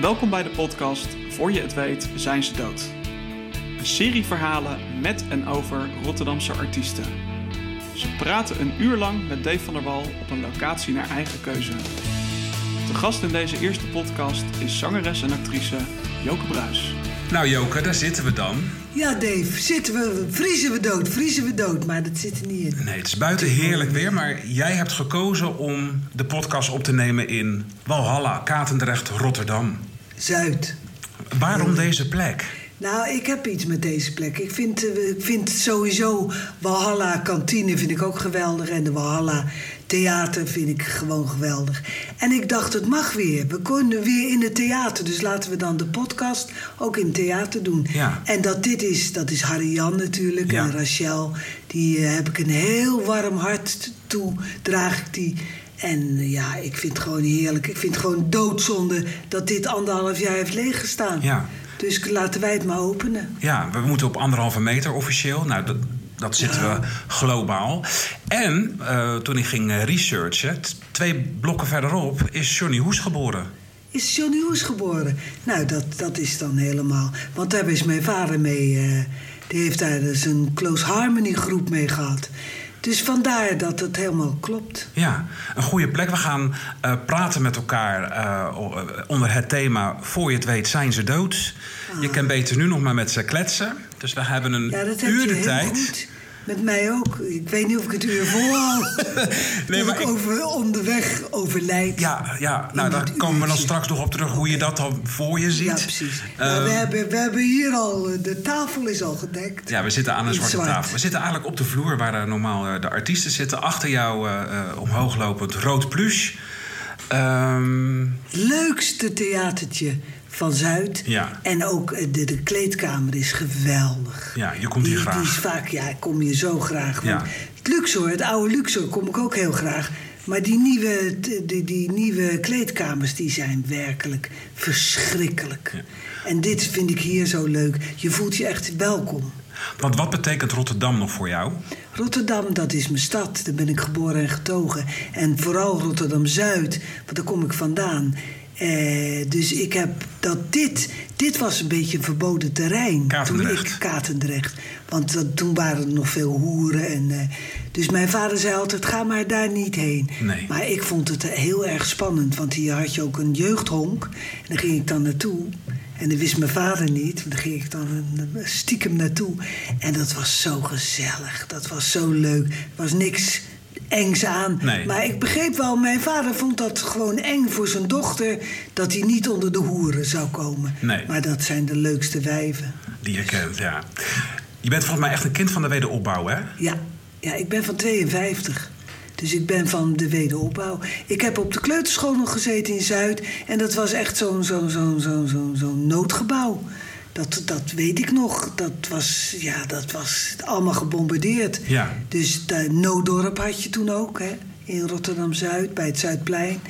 Welkom bij de podcast Voor je het weet zijn ze dood. Een serie verhalen met en over Rotterdamse artiesten. Ze praten een uur lang met Dave van der Wal op een locatie naar eigen keuze. De gast in deze eerste podcast is zangeres en actrice Joke Bruis. Nou Joke, daar zitten we dan. Ja, Dave, zitten we, vriezen we dood, vriezen we dood, maar dat zit er niet in. Nee, het is buiten heerlijk weer, maar jij hebt gekozen om de podcast op te nemen in Walhalla, Katendrecht, Rotterdam. Zuid. Waarom deze plek? Nou, ik heb iets met deze plek. Ik vind, eh, ik vind sowieso Walhalla kantine vind ik ook geweldig. En de Walhalla theater vind ik gewoon geweldig. En ik dacht, het mag weer. We kunnen weer in het theater. Dus laten we dan de podcast ook in het theater doen. Ja. En dat dit is, dat is Harry Jan natuurlijk. Ja. En Rachel. Die eh, heb ik een heel warm hart toe, draag ik die. En eh, ja, ik vind het gewoon heerlijk. Ik vind het gewoon doodzonde dat dit anderhalf jaar heeft leeggestaan. Ja. Dus laten wij het maar openen. Ja, we moeten op anderhalve meter officieel. Nou, dat, dat zitten we globaal. En eh, toen ik ging eh, researchen, twee blokken verderop, is Johnny Hoes geboren. Is Johnny Hoes geboren? Nou, dat, dat is dan helemaal. Want daar is mijn vader mee. die heeft daar dus een Close Harmony groep mee gehad. Dus vandaar dat het helemaal klopt. Ja, een goede plek. We gaan eh, praten met elkaar eh, eh, onder het thema... Voor je het weet zijn ze dood. Je kan beter nu nog maar met ze kletsen. Dus we hebben een Ja, heb de tijd. goed. Met mij ook. Ik weet niet of ik het uur volhoud. Nee, maar ik, over, onderweg overlijd. Ja, ja. nou daar komen we dan straks nog op terug hoe je dat dan voor je ziet. Ja, precies. Eh, Nou, we, hebben, we hebben hier al... eh, De tafel is al gedekt. ja, we zitten aan een zwarte zwart. tafel. We zitten eigenlijk op de vloer waar eh, normaal de artiesten zitten. Achter jou eh, eh, omhoog lopend rood plush. Ehm, leukste theatertje van Zuid. Ja. En ook eh, de, de kleedkamer is geweldig. Ja, je komt hier die, graag. Die is vaak, ja, ik kom hier zo graag. Ja. Het Luxor, het oude Luxor, kom ik ook heel graag. Maar die nieuwe, die, die nieuwe kleedkamers, die zijn werkelijk verschrikkelijk. En dit vind ik hier zo leuk. Je voelt je echt welkom. want wat betekent Rotterdam nog voor jou? Rotterdam, dat is mijn stad. Daar ben ik geboren en getogen. En vooral Rotterdam-Zuid, want daar kom ik vandaan. Eh, dus ik heb dat dit... Dit was een beetje een verboden terrein. Katendrecht. Toen ik Katendrecht. Want dat- toen waren er nog veel hoeren. En, eh, dus mijn vader zei altijd, ga maar daar niet heen. Nee. Maar ik vond het heel erg spannend. Want hier had je ook een jeugdhonk. En daar ging ik dan naartoe. En dat wist mijn vader niet. Daar ging ik dan stiekem naartoe. En dat was zo gezellig. Dat was zo leuk. Er was niks engs aan. Nee. Maar ik begreep wel, mijn vader vond dat gewoon eng voor zijn dochter... dat hij niet onder de hoeren zou komen. Nee. Maar dat zijn de leukste wijven. Die je kent, ja. Je bent volgens mij echt een kind van de wederopbouw, hè? Ja, ja ik ben van 52. Dus ik ben van de wederopbouw. Ik heb op de kleuterschool nog gezeten in Zuid. En dat was echt zo'n zo'n zo'n zo'n zo'n zo'n noodgebouw. Dat, dat weet ik nog. Dat was, ja, dat was allemaal gebombardeerd. Ja. Dus de Nooddorp had je toen ook, hè? In Rotterdam-Zuid, bij het Zuidplein.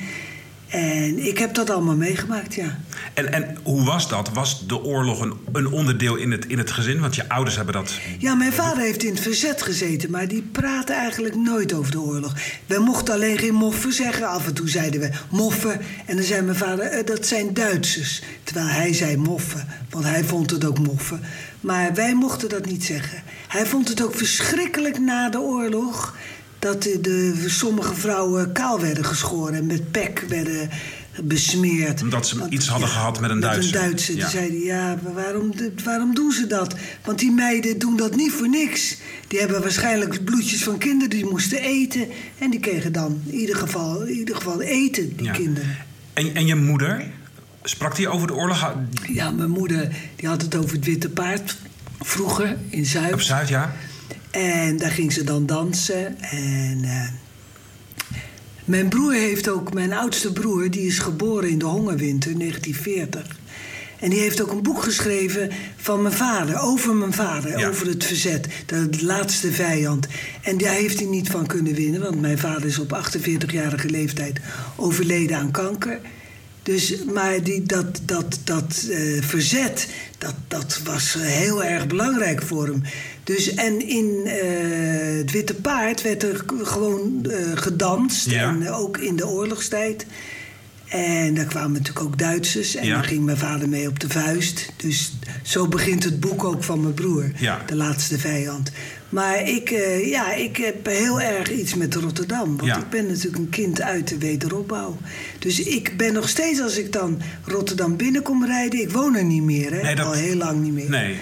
En ik heb dat allemaal meegemaakt, ja. En, en hoe was dat? Was de oorlog een, een onderdeel in het, in het gezin? Want je ouders hebben dat... Ja, mijn vader heeft in het verzet gezeten, maar die praatte eigenlijk nooit over de oorlog. We mochten alleen geen moffen zeggen. Af en toe zeiden we moffen. En dan zei mijn vader, eh, dat zijn Duitsers. Terwijl hij zei moffen, want hij vond het ook moffen. Maar wij mochten dat niet zeggen. Hij vond het ook verschrikkelijk na de oorlog... dat de, de, sommige vrouwen kaal werden geschoren en met pek werden besmeerd. Omdat ze Want- iets hadden gehad met een Duitser. Met een Duitser. Ja. Toen zei hij, ja, maar waarom, waarom doen ze dat? Want die meiden doen dat niet voor niks. Die hebben waarschijnlijk bloedjes van kinderen die moesten eten. En die kregen dan in ieder geval, in ieder geval eten, die Ja. kinderen. En, en je moeder? Sprak die over de oorlog Ja, mijn moeder die had het over het Witte Paard vroeger in Zuid. op Zuid, ja? En daar ging ze dan dansen. En eh, mijn broer heeft ook, mijn oudste broer, die is geboren in de hongerwinter 1940. En die heeft ook een boek geschreven van mijn vader, over mijn vader, Ja. over het verzet, de laatste vijand. En daar heeft hij niet van kunnen winnen, want mijn vader is op 48-jarige leeftijd overleden aan kanker. Dus, maar die, dat, dat, dat eh, verzet, dat, dat was heel erg belangrijk voor hem. Dus, en in eh, het Witte Paard werd er gewoon eh, gedanst. Ja. En eh, ook in de oorlogstijd. En daar kwamen natuurlijk ook Duitsers. En Ja. dan ging mijn vader mee op de vuist. Dus zo begint het boek ook van mijn broer. Ja. De laatste vijand. Maar ik, ja, ik heb heel erg iets met Rotterdam. Want ik ben natuurlijk een kind uit de wederopbouw. Dus ik ben nog steeds, als ik dan Rotterdam binnenkom rijden... Ik woon er niet meer, hè? Nee, dat- Al heel lang niet meer. Nee.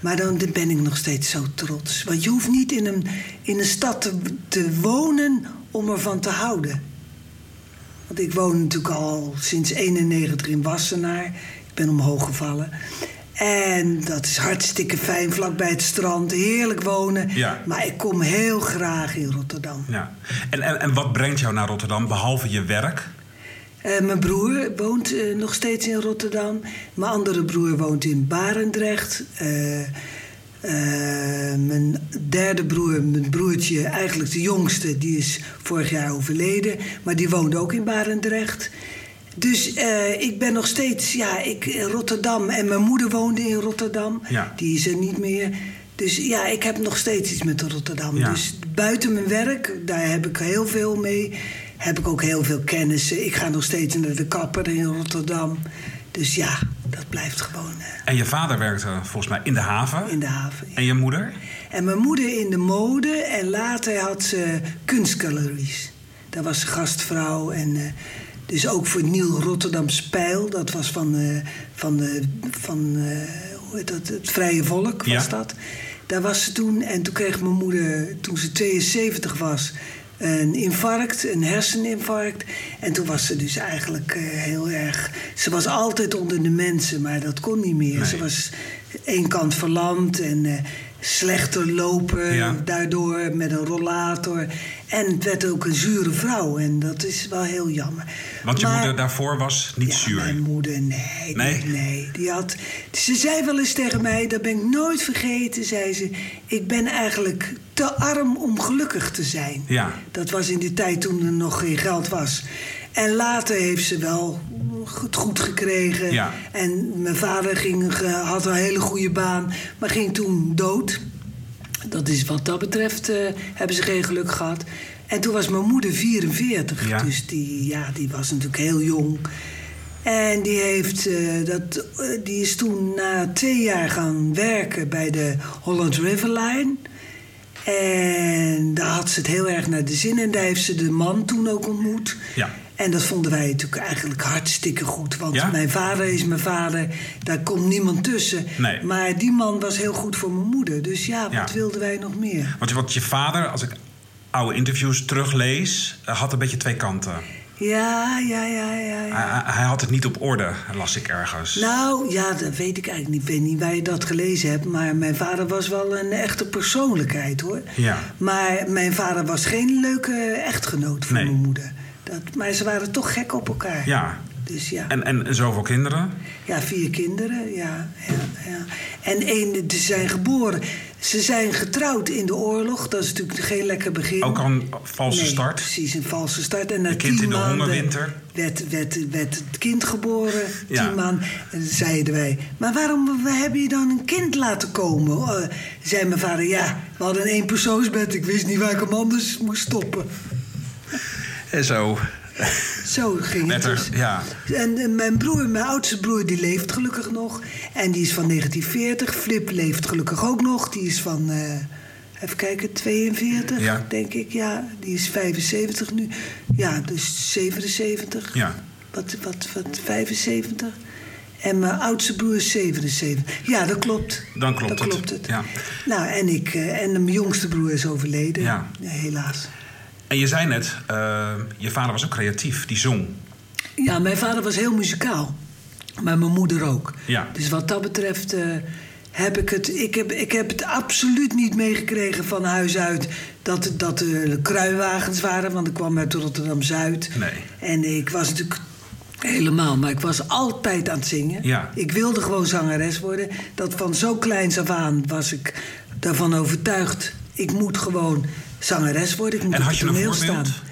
Maar dan ben ik nog steeds zo trots. Want je hoeft niet in een, in een stad te, te wonen om ervan te houden. Want ik woon natuurlijk al sinds 91 in Wassenaar. Ik ben omhoog gevallen. En dat is hartstikke fijn, vlakbij het strand. Heerlijk wonen. Ja. Maar ik kom heel graag in Rotterdam. Ja. En, en, en wat brengt jou naar Rotterdam, behalve je werk? Eh, mijn broer woont eh, nog steeds in Rotterdam. Mijn andere broer woont in Barendrecht. Eh, mijn derde broer, mijn broertje, eigenlijk de jongste, die is vorig jaar overleden. Maar die woont ook in Barendrecht. Dus ik ben nog steeds, ja, ik, in Rotterdam. En mijn moeder woonde in Rotterdam. Ja. Die is er niet meer. Dus ja, ik heb nog steeds iets met Rotterdam. Ja. Dus buiten mijn werk, daar heb ik heel veel mee. Heb ik ook heel veel kennissen. Ik ga nog steeds naar de kapper in Rotterdam. Dus ja, dat blijft gewoon eh, En je vader werkte volgens mij in de haven. in de haven. En je moeder? En mijn moeder in de mode en later had ze kunstgaleries. Daar was ze gastvrouw en eh, dus ook voor Nieuw Rotterdam Spijl. Dat was van, eh, van, van hoe heet dat, het Vrije Volk was Ja. dat. Daar was ze toen en toen kreeg mijn moeder, toen ze 72 was, een infarct, een herseninfarct. En toen was ze dus eigenlijk eh, heel erg... Ze was altijd onder de mensen, maar dat kon niet meer. Nee. Ze was één kant verlamd en eh, slechter lopen Ja. daardoor met een rollator. En het werd ook een zure vrouw en dat is wel heel jammer. Want je Maar- moeder daarvoor was niet ja, zuur. mijn moeder, nee. Nee? Die, nee. Die had, ze zei wel eens tegen mij, dat ben ik nooit vergeten, zei ze... ik ben eigenlijk te arm om gelukkig te zijn. Ja. Dat was in die tijd toen er nog geen geld was. En later heeft ze wel het goed gekregen. Ja. En mijn vader ging, had een hele goede baan, maar ging toen dood. Dat is wat dat betreft, eh, hebben ze geen geluk gehad. En toen was mijn moeder 44. Ja. Dus die, ja, die was natuurlijk heel jong. En die, heeft, eh, dat, eh, die is toen na twee jaar gaan werken bij de Holland River Line. En daar had ze het heel erg naar de zin. En daar heeft ze de man toen ook ontmoet. Ja. En dat vonden wij natuurlijk eigenlijk hartstikke goed. Want Ja? mijn vader is mijn vader. Daar komt niemand tussen. Nee. Maar die man was heel goed voor mijn moeder. Dus ja, wat Ja. wilden wij nog meer? Want wat je vader, als ik oude interviews teruglees, had een beetje twee kanten. Ja, ja, ja, ja. ja. Hij, hij had het niet op orde, las ik ergens. Nou, ja, dat weet ik eigenlijk niet. Ik weet niet waar je dat gelezen hebt. Maar mijn vader was wel een echte persoonlijkheid, hoor. Ja. Maar mijn vader was geen leuke echtgenoot voor Nee. mijn moeder. Dat, maar ze waren toch gek op elkaar. Ja. Dus ja. En, en, en zoveel kinderen? Ja, vier kinderen, ja. ja, ja. En één, ze zijn geboren. Ze zijn getrouwd in de oorlog. Dat is natuurlijk geen lekker begin. Ook al een valse Nee, start? Precies, een valse start. En na Een kind tien in de hongerwinter? Werd, werd, werd het kind geboren. Ja. Tien maanden. En zeiden wij, maar waarom hebben je dan een kind laten komen? Uh, zei mijn vader, ja, we hadden een eenpersoonsbed. Ik wist niet waar ik hem anders moest stoppen. En zo. Zo ging het dus. ja. En eh, mijn broer, mijn oudste broer, die leeft gelukkig nog. En die is van 1940. Flip leeft gelukkig ook nog. Die is van, eh, even kijken, 42, Ja. denk ik. Ja, die is 75 nu. Ja, dus 77. Ja. Wat, wat, wat, 75? En mijn oudste broer is 77. Ja, dat klopt. Dan klopt dat het. klopt het. Ja. Nou, en, ik, eh, en mijn jongste broer is overleden. Ja. helaas. En je zei net, eh, je vader was ook creatief, die zong. Ja, mijn vader was heel muzikaal. Maar mijn moeder ook. Ja. Dus wat dat betreft eh, heb ik het... Ik heb, ik heb het absoluut niet meegekregen van huis uit... dat, dat er kruiwagens waren, want ik kwam uit Rotterdam-Zuid. Nee. En ik was natuurlijk helemaal... maar ik was altijd aan het zingen. Ja. Ik wilde gewoon zangeres worden. Dat van zo kleins af aan was ik daarvan overtuigd... ik moet gewoon zangeres worden. Ik moet En op had je een toneel voorbeeld? staan.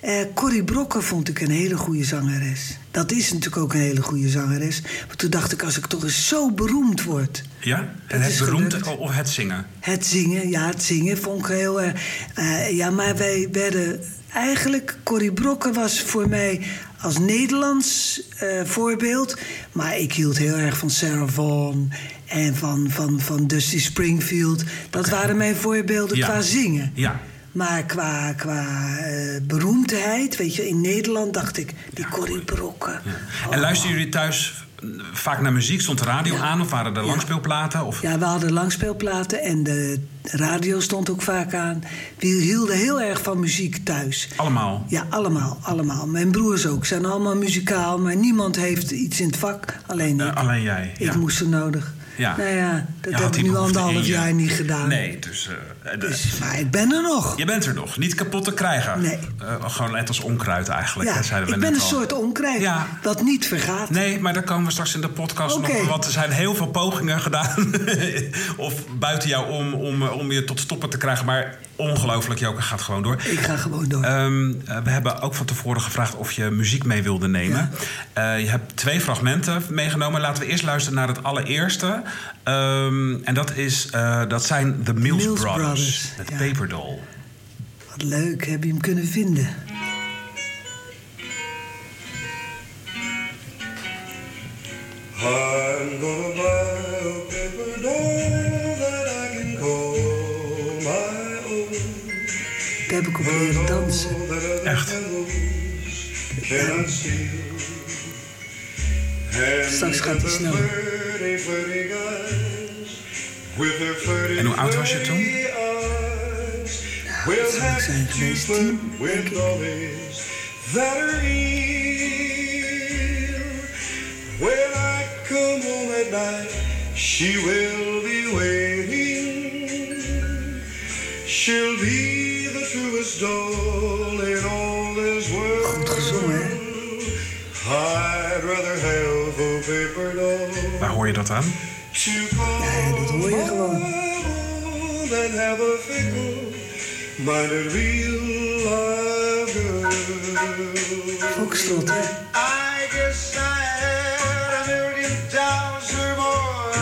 Eh, Corrie Brokken vond ik een hele goede zangeres. Dat is natuurlijk ook een hele goede zangeres. Maar toen dacht ik, als ik toch eens zo beroemd word... Ja? En het beroemd gelukt. of het zingen? Het zingen, ja, het zingen vond ik heel erg... eh, ja, maar wij werden eigenlijk, Corrie Brokken was voor mij als Nederlands voorbeeld. Maar ik hield heel erg van Sarah Vaughan en van, van, van Dusty Springfield. Dat waren mijn voorbeelden Ja. qua zingen. Ja. Maar qua, qua eh, beroemdheid, weet je, in Nederland dacht ik, die Corrie Brokken. En luisteren jullie thuis eh, vaak naar muziek? Stond de radio aan of waren er Ja. langspeelplaten? Of... Ja, we hadden langspeelplaten en de radio stond ook vaak aan. We hielden heel erg van muziek thuis. Allemaal? Ja, allemaal, allemaal. Mijn broers ook zijn allemaal muzikaal, maar niemand heeft iets in het vak. Alleen Eh, ik. alleen jij? ik ja. moest er nodig. Ja. Nou ja, dat heb ik nu anderhalf jaar niet gedaan. Nee, dus... eh, de- Dus, maar ik ben er nog. Je bent er nog, niet kapot te krijgen. Nee. Eh, gewoon net als onkruid eigenlijk, Ja, zeiden we ik ben een al. soort onkruid Ja. dat niet vergaat. Nee, maar daar komen we straks in de podcast nog. Want er zijn heel veel pogingen gedaan. of buiten jou om, om, eh, om je tot stoppen te krijgen. Maar ongelooflijk, Joke gaat gewoon door. Ik ga gewoon door. Ehm, eh, we hebben ook van tevoren gevraagd of je muziek mee wilde nemen. Eh, je hebt twee fragmenten meegenomen. Laten we eerst luisteren naar het allereerste. Ehm, en dat, is, eh, dat zijn The Mills, Mills Brothers. Brothers, Met ja. Paper Doll. Wat leuk, heb je hem kunnen vinden? I'm gonna buy a paper doll that I can call my own. Daar heb ik op leren dansen. Echt? And Straks gaat hij sneller. En hoe oud was je toen? wat will zou ik zijn to geweest? Tien, denk with ik. dollies that are real. When I come home at night, she will be waiting. She'll be the truest doll in all this world. Goed gezongen, hè? I'd rather have a paper doll Waar hoor je dat aan? Ja, dat hoor je gewoon. than have a fickle minded real live girl. Foxtrot, hè? I guess I had a million times or more.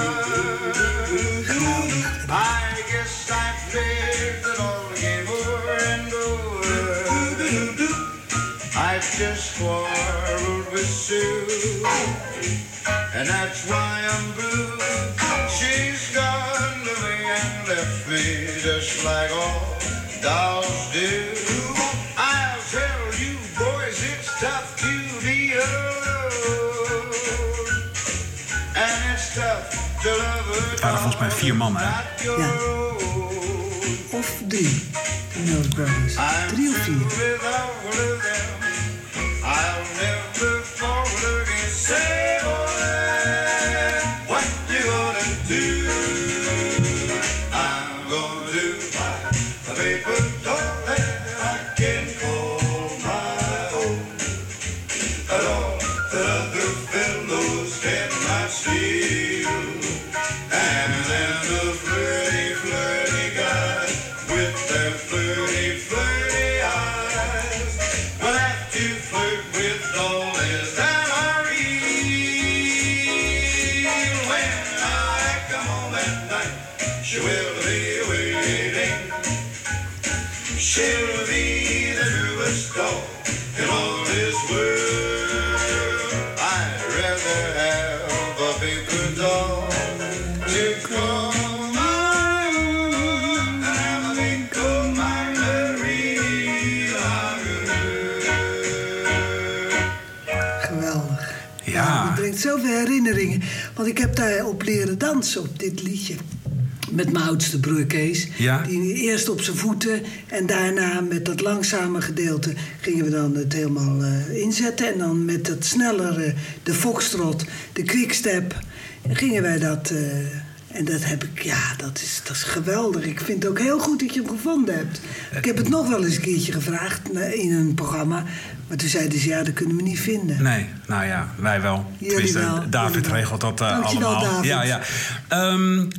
I guess I played the long game over and over. I've just quarreled with Sue, and that's why I'm blue. Like all dolls do. I'll tell you boys, it's tough to be alone, and it's tough to love a Het waren volgens mij vier mannen, hè? Ja. Of drie. De Mills Brothers. Drie of vier. Dit liedje. Met mijn oudste broer Kees. Ja. Die eerst op zijn voeten en daarna met dat langzame gedeelte gingen we dan het helemaal eh, inzetten. En dan met dat snellere, de foxtrot, de quickstep, gingen wij dat. eh, en dat heb ik, ja, dat is, dat is geweldig. Ik vind het ook heel goed dat je hem gevonden hebt. Ik heb het nog wel eens een keertje gevraagd eh, in een programma. Maar toen zeiden ze, ja, dat kunnen we niet vinden. Nee, nou ja, wij wel. Jullie wel, David wel. regelt dat eh, allemaal. David. Ja, ja.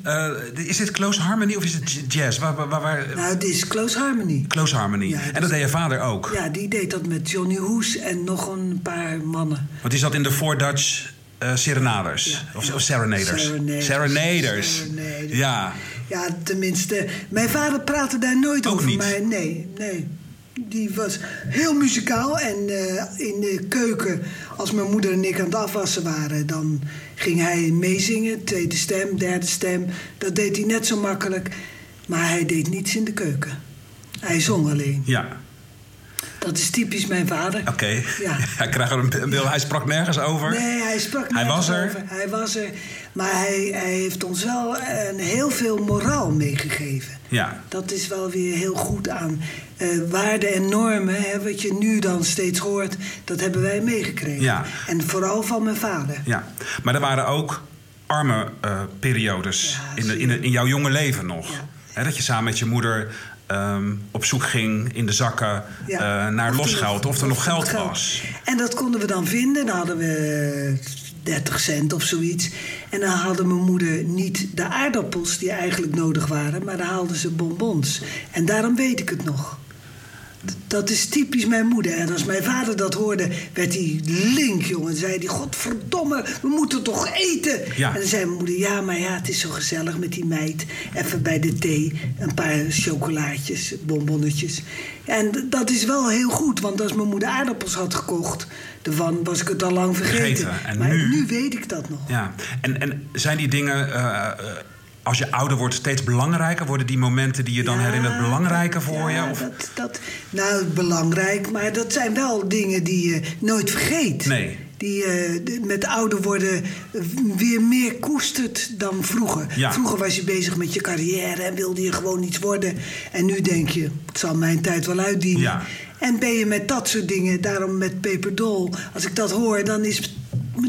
Eh, is dit Close Harmony of is het jazz? Waar, waar, waar- Nou, het is Close Harmony. Close Harmony. Ja, en dat deed je vader ook. Ja, die deed dat met Johnny Hoes en nog een paar mannen. Want die zat in de Four Dutch eh, Serenaders. Ja, of, ja. of Serenaders. Serenaders. Serenaders. Serenaders. Ja. Ja, tenminste, mijn vader praatte daar nooit Ook over. niet? Maar nee, nee. Die was heel muzikaal. En eh, in de keuken, als mijn moeder en ik aan het afwassen waren... dan ging hij meezingen. Tweede stem, derde stem. Dat deed hij net zo makkelijk. Maar hij deed niets in de keuken. Hij zong alleen. Ja, Dat is typisch mijn vader. oké. Ja. Hij, krijgt er een beeld. hij sprak nergens over. Nee, hij sprak Hij nergens was er. over. Hij was er. Maar hij, hij heeft ons wel een heel veel moraal meegegeven. Ja, Dat is wel weer heel goed aan eh, waarden en normen. Hè, wat je nu dan steeds hoort, dat hebben wij meegekregen. Ja. En vooral van mijn vader. ja. Maar er waren ook arme eh, periodes Ja, in, de, in, de- in jouw jonge leven nog. Ja. Dat je samen met je moeder ehm, op zoek ging in de zakken Ja. eh, naar Of losgeld. Of er nog geld was. En dat konden we dan vinden. Dan hadden we 30 cent of zoiets. En dan haalde mijn moeder niet de aardappels die eigenlijk nodig waren, maar dan haalde ze bonbons. En daarom weet ik het nog. Dat is typisch mijn moeder. En als mijn vader dat hoorde, werd hij link, jongen. Zei hij, godverdomme, we moeten toch eten? Ja. En dan zei mijn moeder, ja, maar ja, het is zo gezellig met die meid. Even bij de thee, een paar chocolaatjes, bonbonnetjes. En dat is wel heel goed, want als mijn moeder aardappels had gekocht... ervan was ik het al lang vergeten. Vergeten. En maar nu? nu weet ik dat nog. Ja, en, en zijn die dingen, eh, eh, als je ouder wordt, steeds belangrijker? Worden die momenten die je dan Ja, herinnert belangrijker voor ja, je? Of? Dat, dat, nou, belangrijk, maar dat zijn wel dingen die je nooit vergeet. Nee. Die je de- met ouder worden eh, weer meer koestert dan vroeger. Ja. Vroeger was je bezig met je carrière en wilde je gewoon iets worden. En nu denk je, het zal mijn tijd wel uitdienen. En ben je met dat soort dingen, daarom met Peperdol... als ik dat hoor, dan is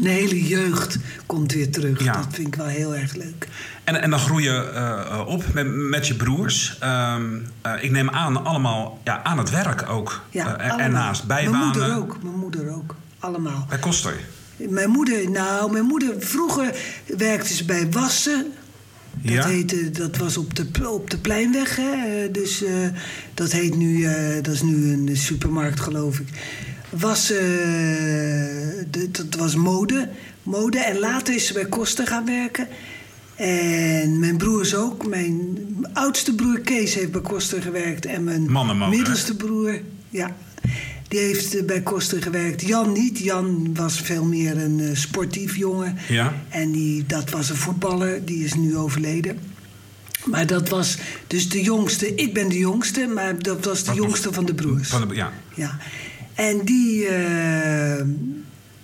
mijn hele jeugd komt weer terug. Ja. Dat vind ik wel heel erg leuk. En, en dan groei je eh, op met, met je broers. Ehm, eh, ik neem aan, allemaal ja, aan het werk ook. Ja, allemaal. ernaast, Mijn bijbanen. moeder ook, mijn moeder ook. Allemaal. Bij Koster. Mijn moeder, nou, mijn moeder, vroeger werkte ze bij Wassen. Dat, Ja? heette, dat was op de, op de Pleinweg, hè. Dus dat heet nu, dat is nu een supermarkt, geloof ik. Eh, de- dat was mode. Mode. En later is ze bij Kosten gaan werken. En mijn broers ook. Mijn oudste broer Kees heeft bij Kosten gewerkt. En mijn middelste broer, ja, die heeft eh, bij Kosten gewerkt. Jan niet. Jan was veel meer een eh, sportief jongen. Ja. En die, dat was een voetballer. Die is nu overleden. Maar dat was dus de jongste. Ik ben de jongste, maar dat was de Wat- jongste van de broers. Van de, ja. Ja. En die, eh,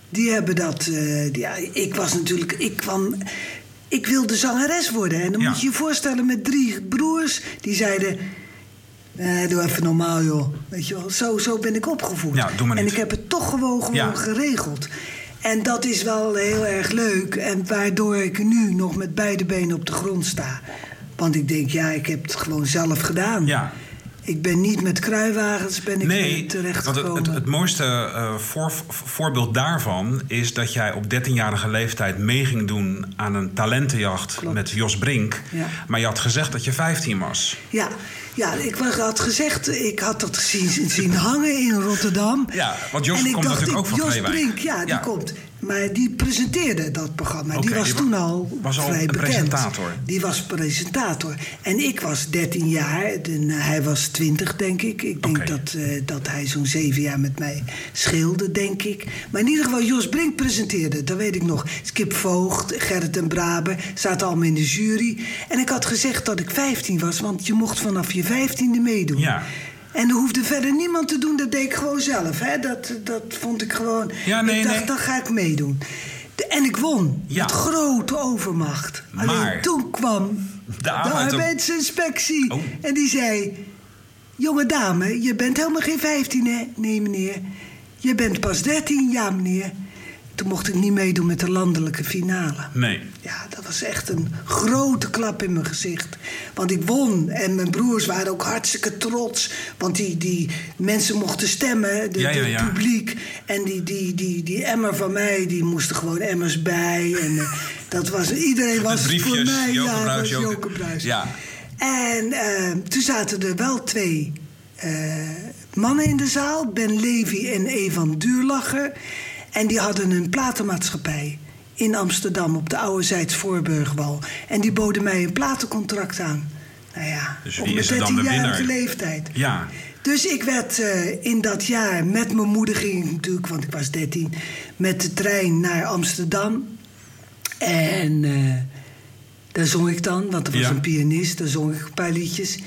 die hebben dat. eh, ja, ik was natuurlijk. Ik kwam. Ik wilde zangeres worden. En dan Ja. moet je je voorstellen met drie broers die zeiden. Eh, doe even normaal, joh. Weet je wel, zo, zo ben ik opgevoed. Ja, doe maar en ik heb het toch gewoon, gewoon Ja. geregeld. En dat is wel heel erg leuk. En waardoor ik nu nog met beide benen op de grond sta. Want ik denk, ja, ik heb het gewoon zelf gedaan. Ja. Ik ben niet met kruiwagens ben ik Nee, eh, terecht want het, het, mooiste eh, voor, voorbeeld daarvan is dat jij op 13-jarige leeftijd mee ging doen aan een talentenjacht Klopt. met Jos Brink. Ja. Maar je had gezegd dat je 15 was. Ja, ja ik had gezegd, ik had dat zien, zien hangen in Rotterdam. Ja, want Jos En komt dacht, natuurlijk ook van Jos. Brink, ja, die Ja. komt. Maar die presenteerde dat programma. Die was die toen al was al vrij een bekend. presentator. Die was presentator. En ik was 13 jaar. en hij was 20, denk ik. Ik denk dat, eh, dat hij zo'n 7 jaar met mij scheelde, denk ik. Maar in ieder geval, Jos Brink presenteerde. Dat weet ik nog. Skip Voogd, Gerrit en Braber zaten allemaal in de jury. En ik had gezegd dat ik 15 was. Want je mocht vanaf je 15e meedoen. Ja. En er hoefde verder niemand te doen, dat deed ik gewoon zelf. Hè? Dat, dat vond ik gewoon. Ja, nee, ik dacht, nee. dan ga ik meedoen. De- en ik won. Ja. Met grote overmacht. Maar- Alleen toen kwam De de arbeid- arbeidsinspectie. Oh. En die zei: Jonge dame, je bent helemaal geen 15, hè? Nee, meneer. Je bent pas 13, ja, meneer. Toen mocht ik niet meedoen met de landelijke finale. Nee. Ja, dat was echt een grote klap in mijn gezicht. Want ik won en mijn broers waren ook hartstikke trots. Want die, die mensen mochten stemmen, de, Ja, ja, de ja. publiek. En die, die, die, die emmer van mij, die moesten gewoon emmers bij. En eh, dat was, iedereen was briefjes, voor mij. Ja, was. Ja. En eh, toen zaten er wel twee eh, mannen in de zaal. Ben Levy en Evan Duurlacher. En die hadden een platenmaatschappij in Amsterdam op de oude Zijds Voorburgwal. En die boden mij een platencontract aan. Nou ja, Dus op mijn is er dan de 13-jarige winnaar? leeftijd. Ja. Dus ik werd eh, in dat jaar met mijn moeder ging ik natuurlijk, want ik was 13, met de trein naar Amsterdam. En eh, daar zong ik dan, want er was Ja. een pianist, daar zong ik een paar liedjes.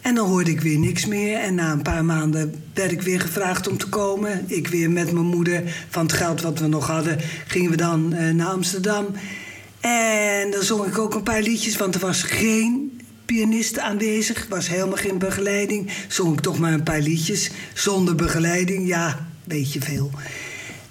En dan hoorde ik weer niks meer. En na een paar maanden werd ik weer gevraagd om te komen. Ik weer met mijn moeder, van het geld wat we nog hadden, gingen we dan eh, naar Amsterdam. En dan zong ik ook een paar liedjes, want er was geen pianist aanwezig. was helemaal geen begeleiding. Zong ik toch maar een paar liedjes. Zonder begeleiding, ja, beetje veel.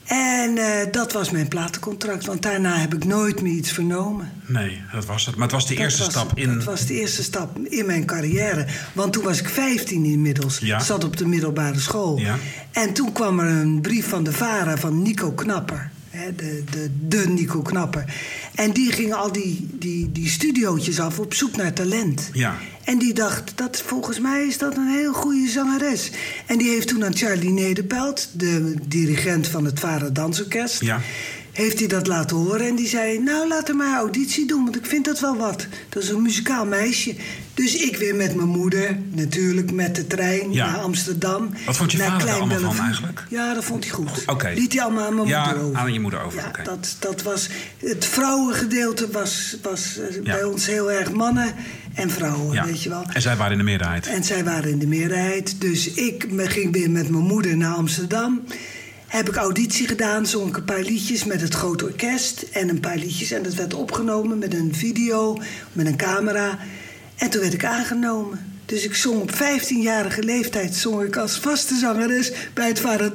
En eh, dat was mijn platencontract, want daarna heb ik nooit meer iets vernomen. Nee, dat was het. Maar het was de Dat eerste was- stap in... Dat was de eerste stap in mijn carrière. Want toen was ik 15 inmiddels. Ja. Zat op de middelbare school. Ja. En toen kwam er een brief van de VARA van Nico Knapper. De, de, de Nico Knapper. En die ging al die, die, die studiootjes af op zoek naar talent. Ja. En die dacht, dat, volgens mij is dat een heel goede zangeres. En die heeft toen aan Charlie Nederpelt, de dirigent van het Vara Dansorkest... Ja. Heeft hij dat laten horen en die zei... nou, laat hem maar auditie doen, want ik vind dat wel wat. Dat is een muzikaal meisje. Dus ik weer met mijn moeder, natuurlijk met de trein Ja. naar Amsterdam. Wat vond je naar vader daar Klein allemaal van Bellevue. eigenlijk? Ja, dat vond hij goed. Oké. Liet hij allemaal aan mijn Ja, moeder over. aan je moeder over, Ja, dat, dat was... Het vrouwengedeelte was, was eh, bij ons heel erg mannen en vrouwen, weet je wel. En zij waren in de meerderheid. En zij waren in de meerderheid. Dus ik ging weer met mijn moeder naar Amsterdam. Heb ik auditie gedaan, zong ik een paar liedjes met het grote orkest. En een paar liedjes. En dat werd opgenomen met een video, met een camera. En toen werd ik aangenomen. Dus ik zong op 15-jarige leeftijd zong ik als vaste zangeres bij het Vader.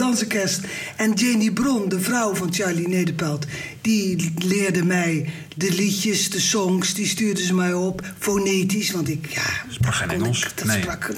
En Jenny Bron, de vrouw van Charlie Nederpelt, die leerde mij de liedjes, de songs, die stuurde ze mij op. Fonetisch, want ik, ja... Sprak geen Engels? ik- dat Nee. sprak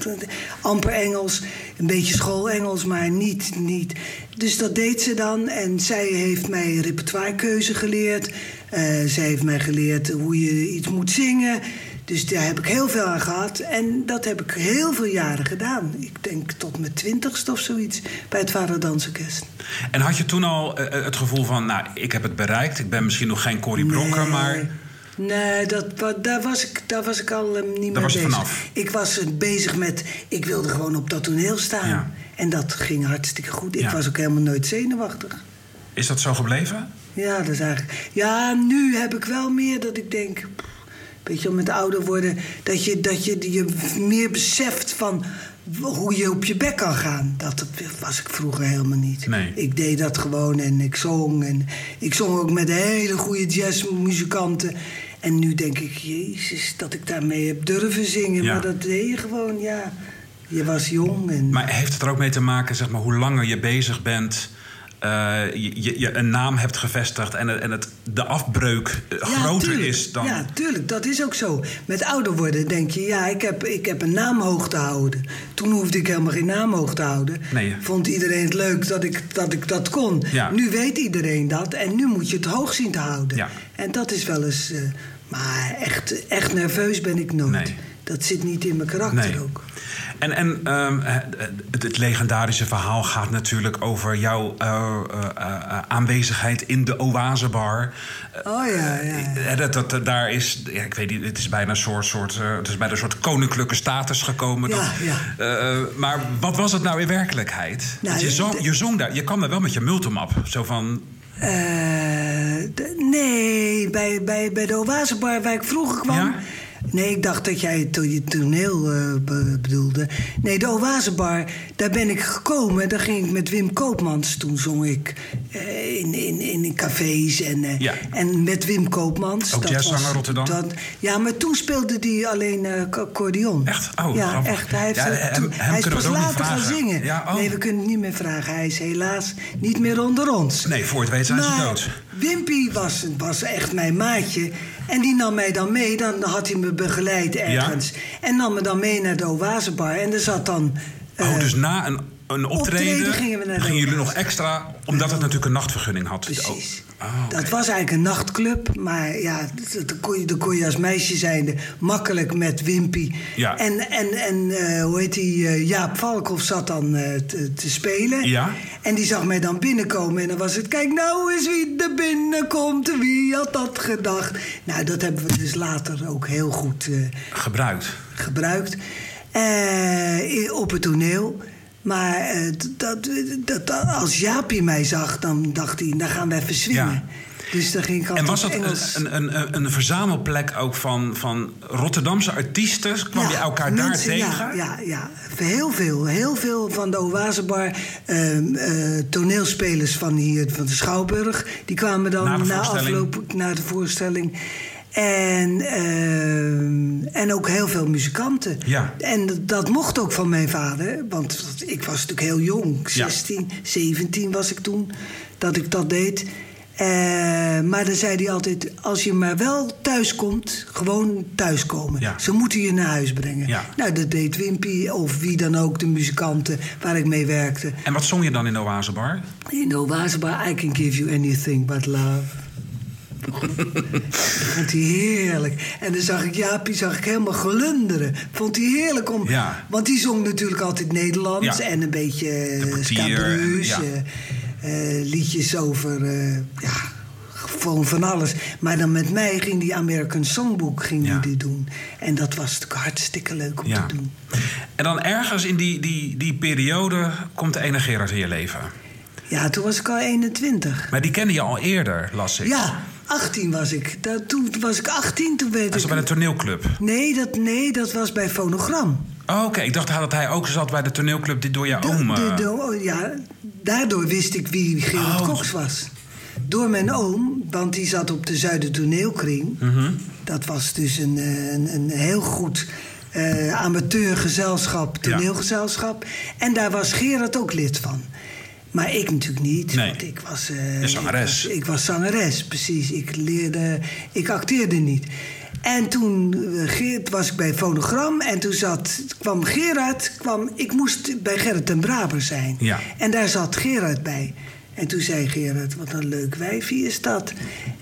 amper Engels, een beetje schoolengels, maar niet, niet. Dus dat deed ze dan en zij heeft mij repertoirekeuze geleerd. Eh, zij heeft mij geleerd hoe je iets moet zingen. Dus daar heb ik heel veel aan gehad. En dat heb ik heel veel jaren gedaan. Ik denk tot mijn twintigste of zoiets bij het Vader Dansorkest. En had je toen al eh, het gevoel van... nou, ik heb het bereikt. Ik ben misschien nog geen Corrie Brokker, Nee. maar... Nee, dat, daar, was ik, daar was ik al eh, niet mee was je bezig. vanaf? Ik was eh, bezig met... Ik wilde gewoon op dat toneel staan. Ja. En dat ging hartstikke goed. Ik Ja. was ook helemaal nooit zenuwachtig. Is dat zo gebleven? Ja, dat is eigenlijk... Ja, nu heb ik wel meer dat ik denk... Weet je met ouder worden... Dat je, dat je je meer beseft van hoe je op je bek kan gaan. Dat was ik vroeger helemaal niet. Nee. Ik deed dat gewoon en ik zong. En ik zong ook met hele goede jazzmuzikanten. En nu denk ik, jezus, dat ik daarmee heb durven zingen. Ja. Maar dat deed je gewoon, ja. Je was jong en... Maar heeft het er ook mee te maken, zeg maar, hoe langer je bezig bent... eh, je, je, een naam hebt gevestigd en, het- en het, de afbreuk eh, Ja, groter tuurlijk. is dan... Ja, tuurlijk, dat is ook zo. Met ouder worden denk je, ja, ik heb, ik heb een naam hoog te houden. Toen hoefde ik helemaal geen naam hoog te houden. Nee. Vond iedereen het leuk dat ik dat, ik dat kon. Ja. Nu weet iedereen dat en nu moet je het hoog zien te houden. Ja. En dat is wel eens... eh, maar echt, echt nerveus ben ik nooit. Nee. Dat zit niet in mijn karakter Nee. ook. En, en ehm, het, het legendarische verhaal gaat natuurlijk over jouw eh, eh, eh, aanwezigheid in de Oasebar. Oh ja, ja. dat, dat, daar is, ja, ik weet niet, het is bijna een soort, soort, het is bijna een soort koninklijke status gekomen. Ja, Dat- maar wat was het nou in werkelijkheid? Nou, je, zong, je zong daar, je kwam daar wel met je multimap. Zo van, nee, bij, bij, bij de Oasebar waar ik vroeger kwam. Ja? Nee, ik dacht dat jij je toneel eh, be- bedoelde. Nee, de Oasebar, daar ben ik gekomen. Daar ging ik met Wim Koopmans. Toen zong ik eh, in, in, in cafés en, eh, Ja. en met Wim Koopmans. Ook jazzzanger Rotterdam? Dat, ja, maar toen speelde hij alleen ac- accordeon. Echt? Oh, ja, grappig. echt. Hij, heeft Ja, het hem- toen- hem hij is pas het later gaan zingen. Ja, oh. Nee, we kunnen het niet meer vragen. Hij is helaas niet meer onder ons. nee, voor het weet zijn ze dood. Wimpy was, was echt mijn maatje. En die nam mij dan mee. Dan had hij me begeleid ergens. En nam me dan mee naar de Oasebar. En er zat dan... oh, eh, dus na een, een optreden, optreden gingen we naar gingen jullie nog extra, omdat het natuurlijk een nachtvergunning had. Precies. Oh, oké. Dat was eigenlijk een nachtclub. Maar ja, dat kon je, dat kon je als meisje zijnde makkelijk met Wimpy. Ja. En, en, en eh, hoe heet die? eh, Jaap Valkhoff zat dan eh, te, te spelen. Ja. En die zag mij dan binnenkomen. En dan was het, kijk nou eens wie er binnenkomt. Wie had dat gedacht? Nou, dat hebben we dus later ook heel goed... Gebruikt. gebruikt. Op het toneel. Maar eh, dat, dat, als Jaapie mij zag, dan dacht hij, dan gaan we even zwingen. Ja. Dus dan ging ik En was dat een, een, een, een verzamelplek ook van, van Rotterdamse artiesten? Kwam je elkaar daar tegen? Ja, ja, ja, heel veel. Heel veel van de Oasebar. ehm, eh, toneelspelers van hier, van de Schouwburg. Die kwamen dan Na na afloop naar de voorstelling. En, ehm, en ook heel veel muzikanten. Ja. En dat, mocht ook van mijn vader. Want ik was natuurlijk heel jong. Ja. 16, 17 was ik toen dat ik dat deed. Eh, maar dan zei hij altijd: als je maar wel thuis komt, gewoon thuiskomen. Ja. Ze moeten je naar huis brengen. Ja. Nou, dat deed Wimpy of wie dan ook, de muzikanten waar ik mee werkte. En wat zong je dan in de Oasebar? In de Oasebar, I can give you anything but love. Vond hij heerlijk. En dan zag ik Jaapie zag ik helemaal glunderen. Vond hij heerlijk om... Ja. Want die zong natuurlijk altijd Nederlands Ja. en een beetje De uh, portier en- ja. liedjes over... eh, ja, gewoon van alles. Maar dan met mij ging die American Songbook ging Ja. die dit doen. En dat was natuurlijk hartstikke leuk om Ja. te doen. En dan ergens in die, die, die periode komt de ene Gerard in je leven. Ja, toen was ik al 21. Maar die kende je al eerder, las ik. Ja, 18 was ik. Dat, toen was ik 18, toen werd ik... bij de toneelclub. Nee dat, nee, dat was bij Fonogram. Oh, Oké, ik dacht dat hij ook zat bij de toneelclub die door jouw oom... de- oh, ja, daardoor wist ik wie Gerard Oh. Cox was. Door mijn oom, want die zat op de Zuider Toneelkring. Mhm. Dat was dus een, eh, een, een heel goed eh amateurgezelschap, Ja. toneelgezelschap. En daar was Gerard ook lid van. Maar ik natuurlijk niet, Nee. want ik was... zangeres. Ik was, ik was zangeres, precies. Ik leerde... Ik acteerde niet. En toen eh, Geert, was ik bij Fonogram en toen zat, kwam Gerard... Kwam, ik moest bij Gerrit en Braber zijn. Ja. En daar zat Gerard bij. En toen zei Gerard, wat een leuk wijfje is dat.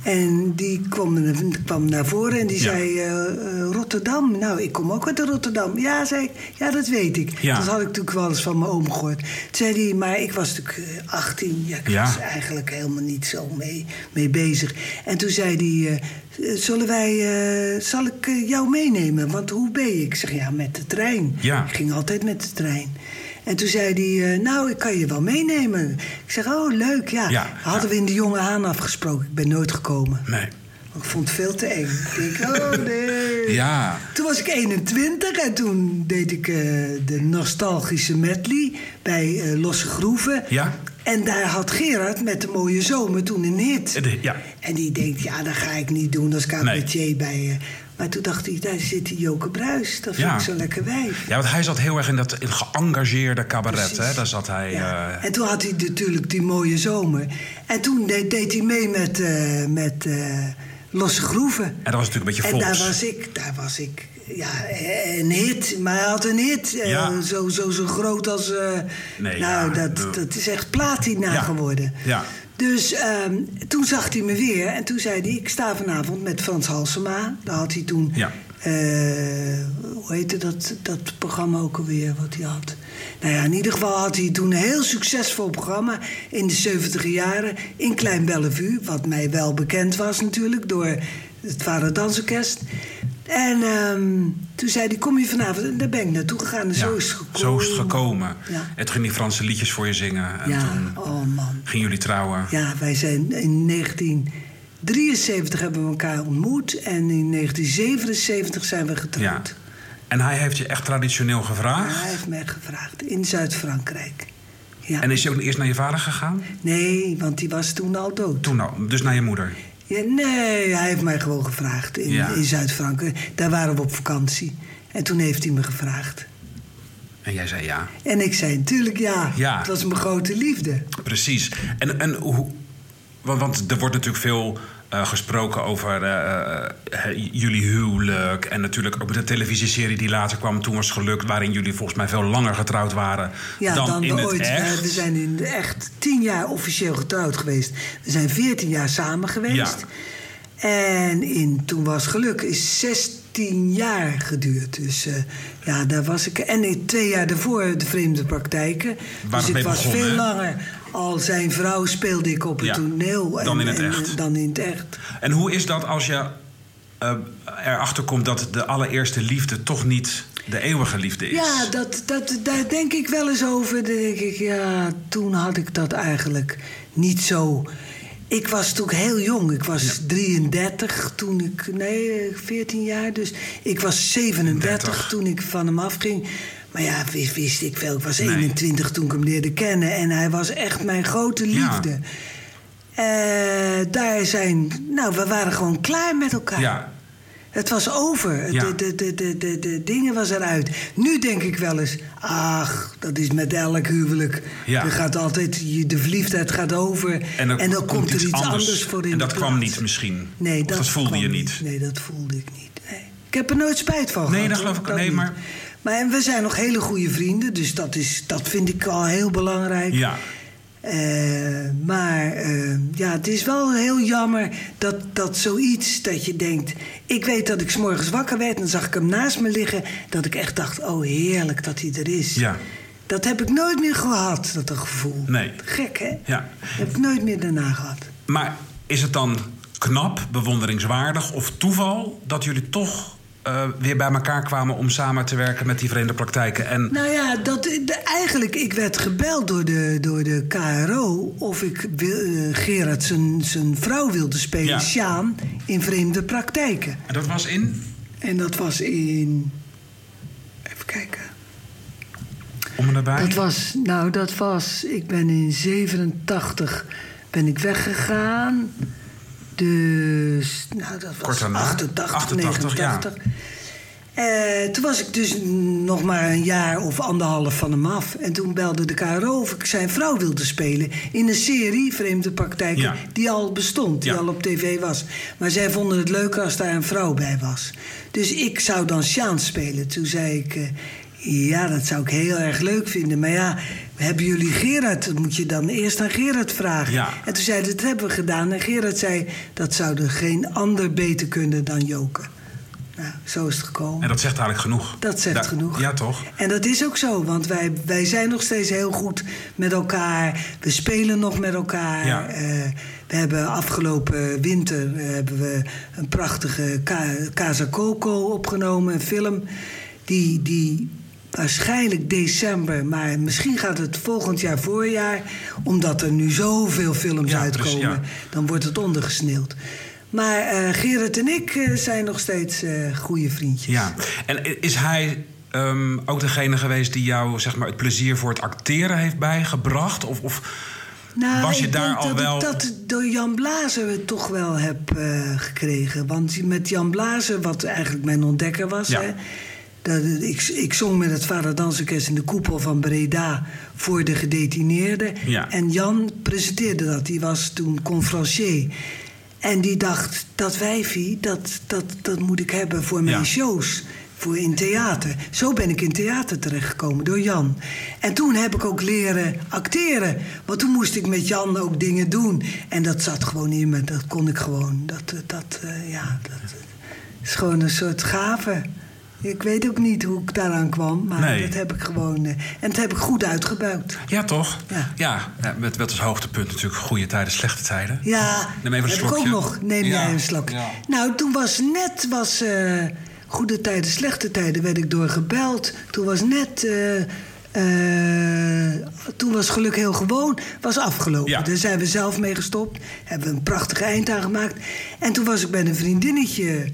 En die kwam, kwam naar voren en die Ja. zei... eh, eh, Rotterdam, nou, ik kom ook uit Rotterdam. Ja, zei ik, ja, dat weet ik. Ja. Dat had ik natuurlijk wel eens van mijn oom gehoord. Toen zei hij, maar ik was natuurlijk eh, 18. Ja, ik Ja. was eigenlijk helemaal niet zo mee, mee bezig. En toen zei hij, eh, zullen wij, eh, zal ik eh, jou meenemen? Want hoe ben je? Ik zeg, ja, met de trein. Ja. Ik ging altijd met de trein. En toen zei hij, eh, nou, ik kan je wel meenemen. Ik zeg, oh, leuk, ja. Ja, Hadden ja. we in de Jonge Haan afgesproken. Ik ben nooit gekomen. Nee. Ik vond het veel te eng. Ik denk, oh nee. Ja. Toen was ik 21 en toen deed ik eh, de nostalgische medley bij eh, Losse Groeven. Ja. En daar had Gerard met de mooie zomer toen een hit. De- ja. En die denkt, ja, dat ga ik niet doen als cabaretier bij... eh. Maar toen dacht hij, daar zit die Joke Bruis. Dat vind Ja. ik zo lekker wijf. Ja, want hij zat heel erg in dat in geëngageerde cabaret. Precies. Hè? Daar zat hij... Ja. eh, En toen had hij natuurlijk die mooie zomer. En toen deed, deed hij mee met, eh, met eh, Losse Groeven. En dat was natuurlijk een beetje En volks. daar was ik, daar was ik, ja, een hit. Maar hij had een hit, zo, zo, zo groot als... Nee, nou, ja, dat, dat is echt platina Ja. geworden. Ja. Dus ehm, toen zag hij me weer en toen zei hij... ik sta vanavond met Frans Halsema. Daar had hij toen... Ja. eh, hoe heette dat, dat programma ook alweer wat hij had? Nou ja, in ieder geval had hij toen een heel succesvol programma... in de 70 jaren in Klein Bellevue. Wat mij wel bekend was natuurlijk door het Vader Dansorkest. En ehm, toen zei hij, kom je vanavond? En daar ben ik naartoe gegaan en Ja, zo is het gekomen. Zo is het gekomen. Ja. En toen ging die Franse liedjes voor je zingen. En Ja, toen oh man. gingen jullie trouwen. Ja, wij zijn in 1973 hebben we elkaar ontmoet en in 1977 zijn we getrouwd. Ja. En hij heeft je echt traditioneel gevraagd. Hij heeft mij gevraagd in Zuid-Frankrijk. Ja. En is hij ook eerst naar je vader gegaan? Nee, want die was toen al dood. Toen al, dus naar je moeder. Ja, nee, hij heeft mij gewoon gevraagd in, Ja. in Zuid-Frankrijk. Daar waren we op vakantie. En toen heeft hij me gevraagd. En jij zei ja. En ik zei natuurlijk ja. Ja. Het was mijn grote liefde. Precies. En, en hoe. Want, want er wordt natuurlijk veel eh, gesproken over eh, eh, jullie huwelijk. En natuurlijk ook de televisieserie die later kwam, toen was gelukt. Waarin jullie volgens mij veel langer getrouwd waren Ja, dan, dan, in het ooit. echt. We, zijn in de echt tien jaar officieel getrouwd geweest. We zijn veertien jaar samen geweest. En in, toen was geluk is 16 jaar geduurd. Dus ja, daar was ik. En twee jaar daarvoor de vreemde praktijken. Waar dus het was begon, veel hè? langer. Al zijn vrouw speelde ik op het Ja, toneel. dan in het en, echt. Dan in het echt. En hoe is dat als je eh, erachter komt dat de allereerste liefde toch niet de eeuwige liefde is. Ja, dat, dat, daar denk ik wel eens over. Dan denk ik, ja, toen had ik dat eigenlijk niet zo. Ik was toen heel jong. Ik was 33 toen ik. Nee, 14 jaar. Dus ik was 37 30. toen ik van hem afging. Maar ja, wist, wist ik veel. Ik was Nee. 21 toen ik hem leerde kennen. En hij was echt mijn grote Ja. liefde. Eh, daar zijn. Nou, we waren gewoon klaar met elkaar. Ja, Het was over. Ja. De, de, de, de, de, dingen was eruit. Nu denk ik wel eens... ach, dat is met elk huwelijk. Ja. Er gaat altijd, je- de verliefdheid gaat over. en, dan komt er iets anders, voor in En dat kwam niet misschien. Nee, Of dat, voelde je niet. Nee, dat voelde ik niet. Nee. Ik heb er nooit spijt van Nee, gehad, dat hoor. geloof ik- nee, niet. Maar- we zijn nog hele goede vrienden. Dus dat, is, dat vind ik al heel belangrijk. Ja, Eh, maar eh, ja, het is wel heel jammer dat, dat zoiets dat je denkt... Ik weet dat ik 's morgens wakker werd en dan zag ik hem naast me liggen... dat ik echt dacht, oh heerlijk dat hij er is. ja, Dat heb ik nooit meer gehad, dat gevoel. Nee. Gek, hè? ja. heb ik nooit meer daarna gehad. Maar is het dan knap, bewonderingswaardig of toeval dat jullie toch eh, weer bij elkaar kwamen om samen te werken met die vreemde praktijken? En Nou ja, dat, de- eigenlijk, ik werd gebeld door de, door de KRO... of ik wil, eh, Gerard zijn, zijn vrouw wilde spelen, Ja. Sjaan... in vreemde praktijken. en dat was in En dat was in... Even kijken. om en nabij? Dat was, nou, dat was, ik ben in 87 ben ik weggegaan. Dus, nou, dat was Kort daarna? 88, 88, ja. 89. Eh, toen was ik dus nog maar een jaar of anderhalf van hem af. En toen belde de KRO of ik zijn vrouw wilde spelen... in een serie, Vreemde Praktijken, Ja. die al bestond, die Ja. al op tv was. Maar zij vonden het leuker als daar een vrouw bij was. Dus ik zou dan Sjaan spelen. Toen zei ik... eh, ja, dat zou ik heel erg leuk vinden. Maar ja, hebben jullie Gerard? Dat moet je dan eerst aan Gerard vragen. Ja. En toen zei hij, dat hebben we gedaan. En Gerard zei, dat zou er geen ander beter kunnen dan Joke. Nou, zo is het gekomen. En dat zegt eigenlijk genoeg. Dat zegt genoeg. Ja, toch? En dat is ook zo, want wij, wij zijn nog steeds heel goed met elkaar. We spelen nog met elkaar. Ja. Eh, we hebben afgelopen winter eh, hebben we een prachtige Casa Coco opgenomen, een film. Die, die waarschijnlijk december, maar misschien gaat het volgend jaar voorjaar. Omdat er nu zoveel films Ja, uitkomen, ja. dan wordt het ondergesneeuwd. Maar eh Gerrit en ik eh, zijn nog steeds eh goede vriendjes. Ja. En is hij ehm, ook degene geweest die jou zeg maar, het plezier voor het acteren heeft bijgebracht? Of, of Nou, was je daar al dat wel... ik dat door Jan Blazer toch wel heb gekregen. Want met Jan Blazer, wat eigenlijk mijn ontdekker was... Ja. Hè, dat, ik, ik zong met het Vader Dansorkest in de koepel van Breda... voor de gedetineerden. Ja. En Jan presenteerde dat. Die was toen conferencier. En die dacht, dat wijfie, dat, dat, dat moet ik hebben voor mijn Ja. shows. Voor in theater. Zo ben ik in theater terechtgekomen door Jan. En toen heb ik ook leren acteren. Want toen moest ik met Jan ook dingen doen. En dat zat gewoon in me. Dat kon ik gewoon. Dat, eh, dat, eh, ja, dat eh, is gewoon een soort gave. Ik weet ook niet hoe ik daaraan kwam. Maar Nee. dat heb ik gewoon... eh, en dat heb ik goed uitgebuit. Ja, toch? Ja. ja met, met als hoogtepunt natuurlijk goede tijden, slechte tijden. Ja, Neem even een heb ik ook slokje. nog. Neem Ja, jij een slok. ja. Nou, toen was net was, eh, goede tijden, slechte tijden, werd ik door gebeld. Toen was net. eh, eh, toen was geluk heel gewoon, was afgelopen. Ja. Daar zijn we zelf mee gestopt. Hebben we een prachtig eind aan gemaakt. En toen was ik bij een vriendinnetje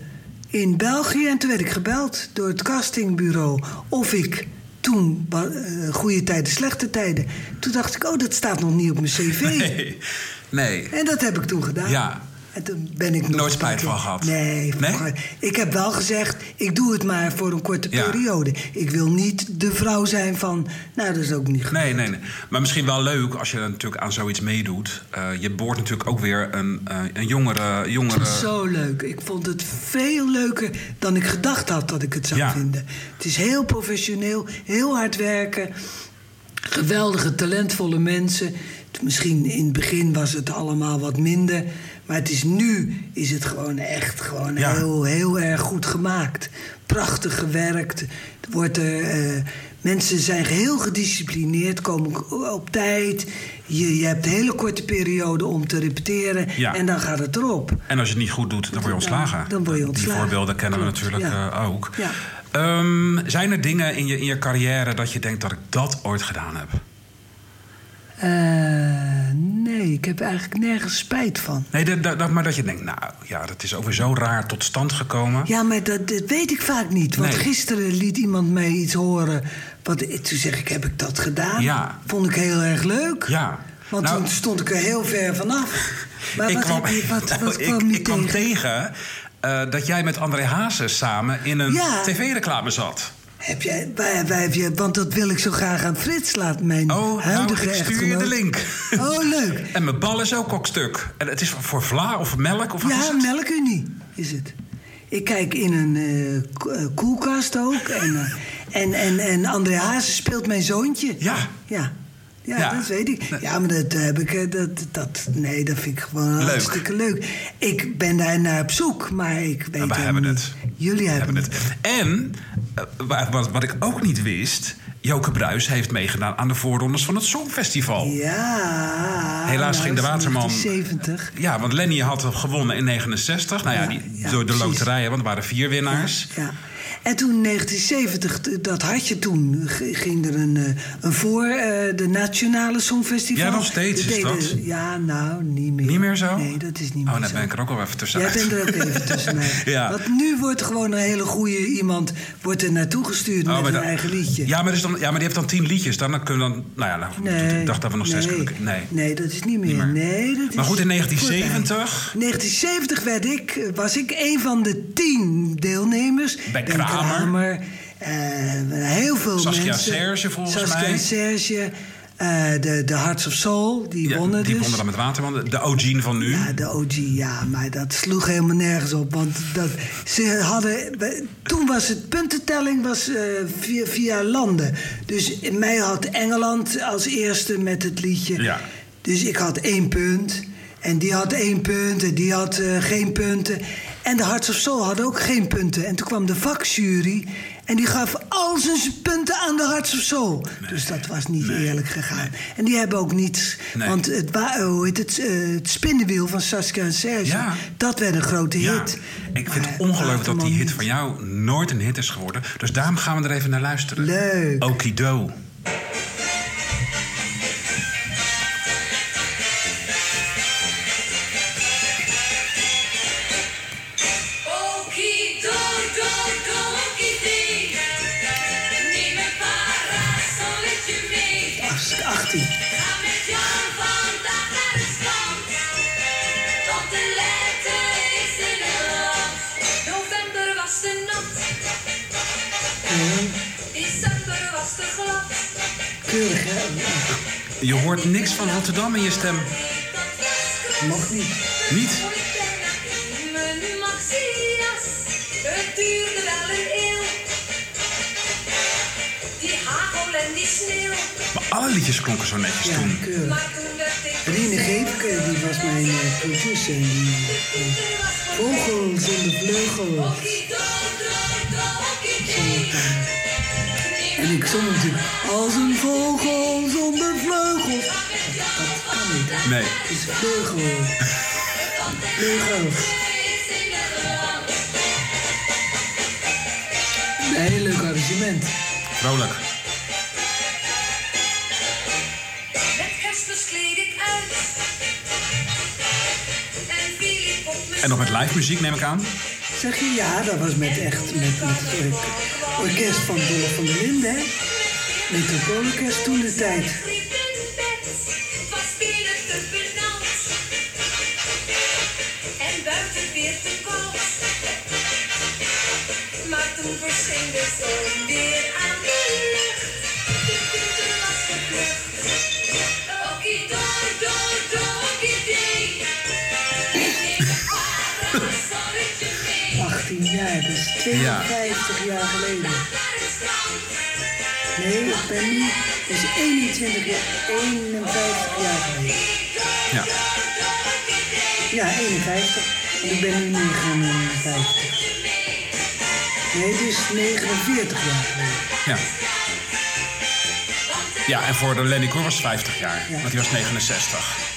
in België. En toen werd ik gebeld door het castingbureau of ik toen eh, goede tijden, slechte tijden. Toen dacht ik, oh, dat staat nog niet op mijn cv. Nee. nee. En dat heb ik toen gedaan. Ja. En toen ben ik nog Nooit spijt van gehad? Nee, Nee? Ik heb wel gezegd, ik doe het maar voor een korte Ja. periode. Ik wil niet de vrouw zijn van... Nou, dat is ook niet goed. Nee, nee, nee. Maar misschien wel leuk als je natuurlijk aan zoiets meedoet. Eh, je boort natuurlijk ook weer een, eh, een jongere... Jongere... zo leuk. Ik vond het veel leuker dan ik gedacht had dat ik het zou Ja. vinden. Het is heel professioneel, heel hard werken. Geweldige, talentvolle mensen. Misschien in het begin was het allemaal wat minder. Maar het is nu is het gewoon echt gewoon Ja. heel, heel erg goed gemaakt. Prachtig gewerkt. Er wordt er, eh, mensen zijn heel gedisciplineerd, komen op tijd. Je, je hebt een hele korte periode om te repeteren. Ja. En dan gaat het erop. En als je het niet goed doet, dan word je ontslagen. Dan word je ontslagen. Die voorbeelden kennen Klopt, we natuurlijk ja. eh, ook. Ja. Ehm, zijn er dingen in je, in je carrière dat je denkt dat ik dat ooit gedaan heb? Eh, ik heb eigenlijk nergens spijt van. Nee, dat, dat, dat- maar dat je denkt, nou ja, dat is over zo raar tot stand gekomen. Ja, maar dat, dat weet ik vaak niet. Want Nee. gisteren liet iemand mij iets horen. Wat, toen zeg ik, heb ik dat gedaan? Ja. Vond ik heel erg leuk. Ja. Want Nou, toen stond ik er heel ver vanaf. Maar ik wat, kwam, heb je, wat, wat ik, ik kwam tegen? tegen eh, dat jij met André Hazes samen in een Ja. tv-reclame zat. Heb jij, waar, waar heb je, want dat wil ik zo graag aan Frits laten, mijn Oh, nou, huidige ik stuur je de link. Oh, leuk. En mijn bal is ook kokstuk. En het is voor vla of melk of wat is Ja, het? melkunie is het. Ik kijk in een eh, eh, koelkast ook. En, eh, en, en, en André Hazes speelt mijn zoontje. Ja. Ja. Ja, Ja. dat weet ik. Ja, maar dat heb ik. eh, Dat, dat, nee, dat vind ik gewoon Leuk. hartstikke leuk. Ik ben daar naar op zoek, maar ik weet helemaal hebben niet. het. Jullie hebben, hebben het. En, eh, wa- wat, wat ik ook niet wist... Joke Bruis heeft meegedaan aan de voorrondes van het Songfestival. Ja. Helaas nou, ging de waterman- 70. Ja, want Lenny had gewonnen in 69. Nou ja, Ja, die, door de precies. loterij, want er waren vier winnaars. Ja. En toen in 1970, t- dat had je toen, ging er een, eh, een voor eh, de Nationale Songfestival. Ja, nog steeds is dat. Ja, nou, niet meer. Niet meer zo? Nee, dat is niet Oh, meer dan zo. ben ik er ook wel even tussenuit. Jij bent er ook even tussenuit. Ja. Want nu wordt gewoon een hele goede iemand wordt er naartoe gestuurd Oh, met maar een dan- eigen liedje. Ja maar, dus dan, ja, maar die heeft dan tien liedjes. Dan, dan kunnen we dan... Nou ja, nou, Nee, ik dacht dat we nog zes nee, kunnen... Nee. nee, dat is niet meer. Niet meer. Nee, dat Maar is goed, in voorbij. 1970... 1970 werd ik, was ik een van de tien deelnemers. Bij Kramer. Kramer, eh, heel veel Saskia mensen. Serge, volgens Saskia mij. Serge, eh, de, de Hearts of Soul, die Ja, wonnen die dus. wonnen dan met Waterman. De OG van nu. Ja, de OG, ja, maar dat sloeg helemaal nergens op. Want dat, ze hadden, toen was het puntentelling was, eh, via, via landen. Dus in mij had Engeland als eerste met het liedje. Ja. Dus ik had één punt. En die had één punt en die had geen punten. En de Hearts of Soul hadden ook geen punten. En toen kwam de vakjury en die gaf al zijn punten aan de Hearts of Soul. dus dat was niet eerlijk gegaan. En die hebben ook niets. Want het, eh, hoe heet het, eh, het spinnenwiel van Saskia en Serge, Ja. dat werd een grote Ja, hit. ik vind Maar het ongelooflijk dat die hit niet. van jou nooit een hit is geworden. Dus daarom gaan we er even naar luisteren. Leuk. Okido. Keurig, hè? Je hoort niks van Rotterdam in je stem. Mocht niet. Niet? Maar alle liedjes klonken zo netjes Ja, toen. keurig. Rine die was mijn eh, producer. en Die, eh, vogel zonder vleugel. En ik zong natuurlijk als een vogel zonder vleugels. Dat, kan niet. Nee. Het is vleugel. Vleugels. Een heel leuk arrangement. Vrolijk. En nog met live muziek neem ik aan. Zeg je, ja, dat was met echt met, met het ork- orkest van Dolle van der Linden, hè? Metropoolorkest toen de tijd. Was binnen te jaar, dat is 52 jaar geleden. Het. Nee, ik ben nu, is 21 jaar, 51 jaar geleden. Ja. Ja, 51. En ik ben nu 59. Nee, dus 49 jaar geleden. Ja. Ja, en voor de Lenny Koer was het 50 jaar. Ja. Want die was 69.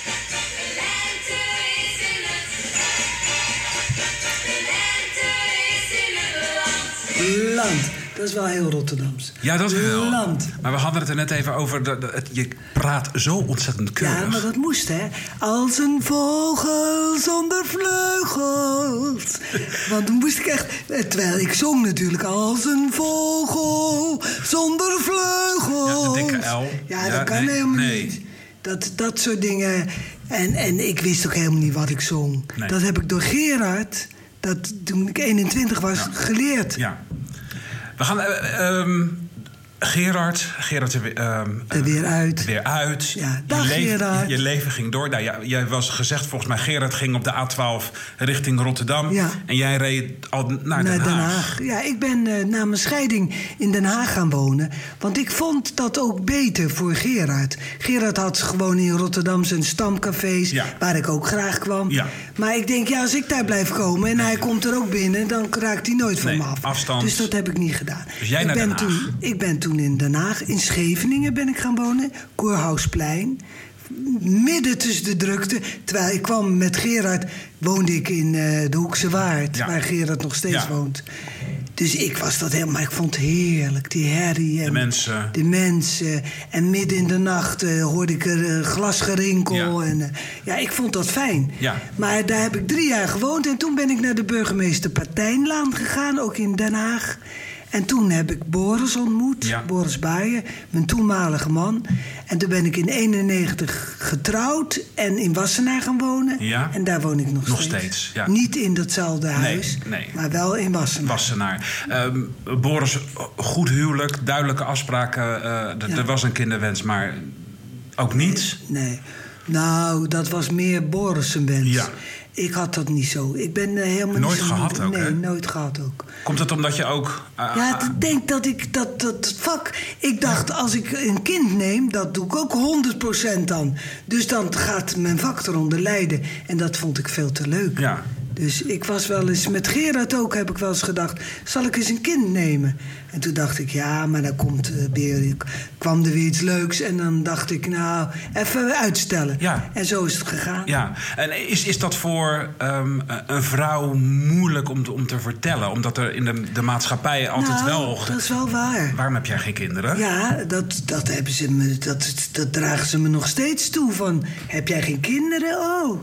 Land. Dat is wel heel Rotterdams. Ja, dat wel. Land. Maar we hadden het er net even over. dat- je praat zo ontzettend keurig. Ja, maar dat moest, hè. Als een vogel zonder vleugels. Want toen moest ik echt... eh, Terwijl ik zong natuurlijk als een vogel zonder vleugels. Ja, de dikke L. Ja, Ja, dat kan nee, helemaal nee. niet. Dat, dat soort dingen. En, en ik wist ook helemaal niet wat ik zong. Nee. Dat heb ik door Gerard, dat toen ik 21 was, geleerd. Ja. We gaan. ehm, Gerard, Gerard er weer, ehm, Er weer uit. er weer uit. Ja, dag, je, leven, Gerard. je leven ging door. Nou, ja, jij was gezegd, volgens mij, Gerard ging op de A12 richting Rotterdam. Ja. En jij reed al naar Den Haag. Den Haag. Ja, ik ben eh, na mijn scheiding in Den Haag gaan wonen. Want ik vond dat ook beter voor Gerard. Gerard had gewoon in Rotterdam zijn stamcafés, Ja. waar ik ook graag kwam. Ja. Maar ik denk, ja, als ik daar blijf komen en hij komt er ook binnen, dan raakt hij nooit van me af. afstand. Dus dat heb ik niet gedaan. Dus jij ik naar ben Den Haag. Toen, ik ben toen in Den Haag, in Scheveningen ben ik gaan wonen, Koerhuisplein. Midden tussen de drukte. Terwijl ik kwam met Gerard, woonde ik in eh, de Hoekse Waard, Ja. waar Gerard nog steeds Ja. woont. Dus ik was dat helemaal, maar ik vond het heerlijk, die herrie. En De mensen. De mensen. En midden in de nacht eh, hoorde ik er eh, glasgerinkel. Ja. En, ja, ik vond dat fijn. Ja. Maar daar heb ik drie jaar gewoond. En toen ben ik naar de burgemeester Partijnlaan gegaan, ook in Den Haag. En toen heb ik Boris ontmoet, Ja. Boris Baaien, mijn toenmalige man. En toen ben ik in 91 getrouwd en in Wassenaar gaan wonen. Ja. En daar woon ik nog, Nog steeds, ja. Niet in datzelfde huis, nee. maar wel in Wassenaar. Wassenaar. Ehm Boris, goed huwelijk, duidelijke afspraken. eh. Er was een kinderwens, maar ook niet. Nee. Nou, dat was meer Boris wens. Ja. Ik had dat niet zo. Ik ben eh, helemaal Nooit niet zo... gehad ook, Nee, hè? nooit gehad ook. Komt het omdat je ook. eh, Ja, ik denk dat ik dat, dat vak... Ik dacht, als ik een kind neem, dat doe ik ook 100% dan. Dus dan gaat mijn vak eronder lijden. En dat vond ik veel te leuk. Ja. Dus ik was wel eens... Met Gerard ook heb ik wel eens gedacht... zal ik eens een kind nemen? En toen dacht ik, ja, maar dan komt eh, weer... kwam er weer iets leuks. En dan dacht ik, nou, even uitstellen. Ja. En zo is het gegaan. Ja, en is, is dat voor ehm, een vrouw moeilijk om, te- om te vertellen? Omdat er in de, de maatschappij altijd nou, wel. dat is wel waar. Waarom heb jij geen kinderen? Ja, dat, dat, hebben ze me, dat, dat dragen ze me nog steeds toe. Van, heb jij geen kinderen? Oh,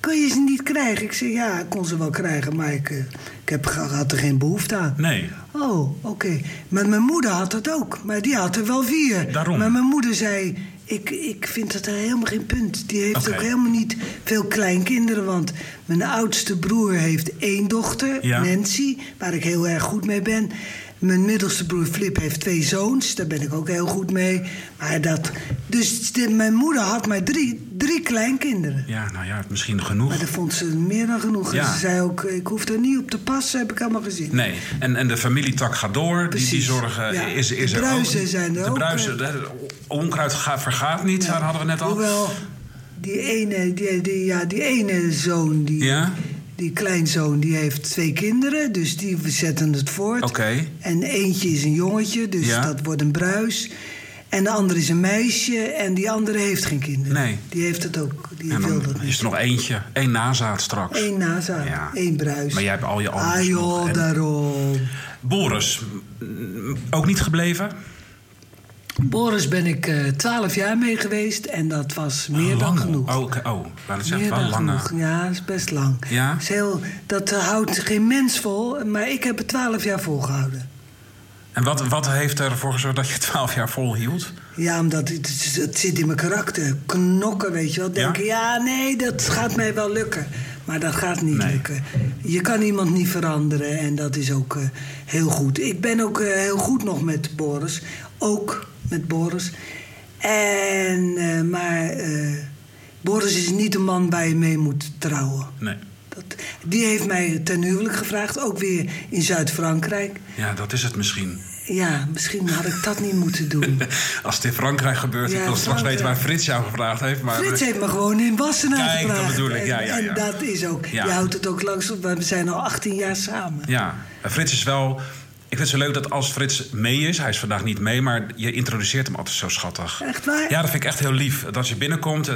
kun je ze niet krijgen? Ik zeg, ja, ik kon ze wel krijgen, maar ik, eh, ik heb, had er geen behoefte aan. Nee. Oh, oké. Maar mijn moeder had het ook. Maar die had er wel vier. Daarom. Maar mijn moeder zei... Ik, ik vind dat er helemaal geen punt. Die heeft ook helemaal niet veel kleinkinderen. Want mijn oudste broer heeft één dochter, Ja. Nancy... waar ik heel erg goed mee ben. Mijn middelste broer Flip heeft twee zoons. Daar ben ik ook heel goed mee. Maar dat... Dus de- mijn moeder had maar drie, drie kleinkinderen. Ja, nou ja, misschien genoeg. Maar dat vond ze meer dan genoeg. Ja. En Ze zei ook, ik hoef er niet op te passen. Heb ik helemaal gezien. Nee, en, en de familietak gaat door. Die, die zorgen Ja, is, is de er bruisen ook. zijn er de ook, Bruisen, de- onkruid gaat, vergaat niet, daar hadden we net al. Hoewel, die ene, die, die, ja, die ene zoon, die, Ja? Die kleinzoon, die heeft twee kinderen. Dus die zetten het voort. Oké. En eentje is een jongetje, dus Ja. dat wordt een bruis. En de andere is een meisje en die andere heeft geen kinderen. Nee. Die heeft het ook, die En wil dat is niet. er nog eentje, één nazaat straks. Eén nazaat, Ja. één bruis. Maar jij hebt al je ouders Ah joh, daarom. Boris, ook niet gebleven? Boris ben ik eh, twaalf jaar mee geweest en dat was meer dan Lang. genoeg. Oh, oh dat is echt wel genoeg. Ja, dat is best lang. Ja? Is heel, dat eh, houdt geen mens vol, maar ik heb het twaalf jaar volgehouden. En wat, wat heeft ervoor gezorgd dat je twaalf jaar volhield? Ja, omdat het, het- zit in mijn karakter. Knokken, weet je wel. Denken, ja? nee, dat gaat mij wel lukken. Maar dat gaat niet Nee. lukken. Je kan iemand niet veranderen en dat is ook eh, heel goed. Ik ben ook eh, heel goed nog met Boris. Ook met Boris. En, eh, maar Boris is niet de man waar je mee moet trouwen. Nee. Dat, die heeft mij ten huwelijk gevraagd, ook weer in Zuid-Frankrijk. Ja, dat is het misschien. Ja, misschien had ik dat niet moeten doen. Als het in Frankrijk gebeurt, Ja, ik wil straks weten waar Frits jou gevraagd heeft. Maar Frits heeft me gewoon in Wassenaar Kijk, dat gevraagd. bedoel ik. Ja, En- ja, ja. En dat is ook... Je houdt het ook langs op. We zijn al 18 jaar samen. Ja, maar Frits is wel Ik vind het zo leuk dat als Frits mee is, hij is vandaag niet mee, maar je introduceert hem altijd zo schattig. Echt waar? Ja, dat vind ik echt heel lief. Dat als je binnenkomt,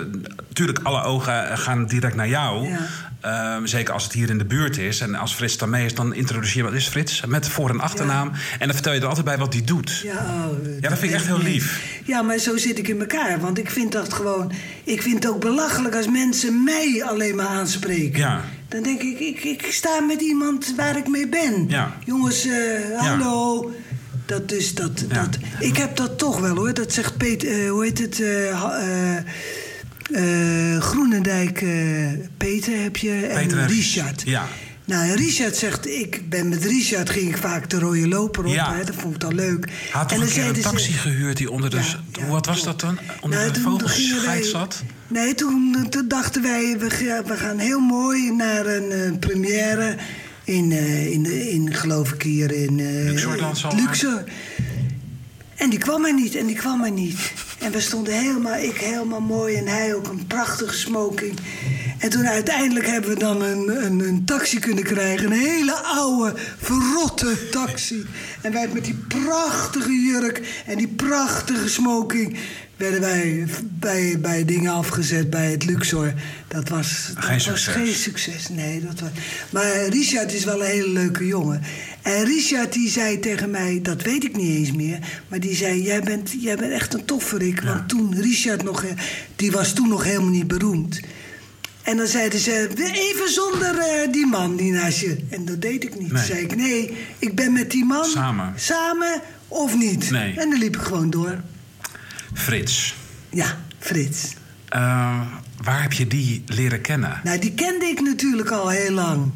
natuurlijk alle ogen gaan direct naar jou. Ja. Ehm, zeker als het hier in de buurt is. En als Frits dan mee is, dan introduceer je wat is Frits met voor- en achternaam. En dan vertel je er altijd bij wat hij doet. Ja, oh, Ja, dat vind ik echt heel lief. Ja, maar zo zit ik in elkaar. Want ik vind dat gewoon... Ik vind het ook belachelijk als mensen mij alleen maar aanspreken. Ja. Dan denk ik, ik, ik sta met iemand waar ik mee ben. Ja. Jongens, eh, hallo. Dat dus, dat, dat... Ik heb dat toch wel, hoor. Dat zegt Peter... eh, hoe heet het? Eh, Groenendijk, eh, Peter heb je en, Peter en Richard. Ja. Nou, en Richard zegt, ik ben met Richard ging ik vaak de rode loper op. Ja. Hè, dat vond ik dan leuk. Had toch dan een keer een ze- taxi gehuurd die onder de... Ja, ja, wat was dat dan? Onder Nou, de vogelscheid zat? Nee, toen, toen dachten wij, we, we gaan heel mooi naar een eh, première in, eh, in, de- in, geloof ik hier in... zal Luxor. En die kwam er niet, en die kwam er niet. En we stonden helemaal, ik helemaal mooi en hij ook een prachtige smoking. En toen uiteindelijk hebben we dan een, een, een taxi kunnen krijgen. Een hele oude, verrotte taxi. En wij met die prachtige jurk en die prachtige smoking... werden wij bij, bij dingen afgezet bij het Luxor. Dat was, dat Geen was succes. geen succes. Nee, dat was... Maar Richard is wel een hele leuke jongen. En Richard die zei tegen mij, dat weet ik niet eens meer... maar die zei, jij bent, jij bent echt een tofferik. Want toen Richard nog... die was toen nog helemaal niet beroemd... En dan zeiden ze, even zonder eh, die man die naast je. En dat deed ik niet. Nee. Zei ik, nee, ik ben met die man. Samen. Samen of niet. Nee. En dan liep ik gewoon door. Frits. Ja, Frits. Eh, waar heb je die leren kennen? Nou, die kende ik natuurlijk al heel lang.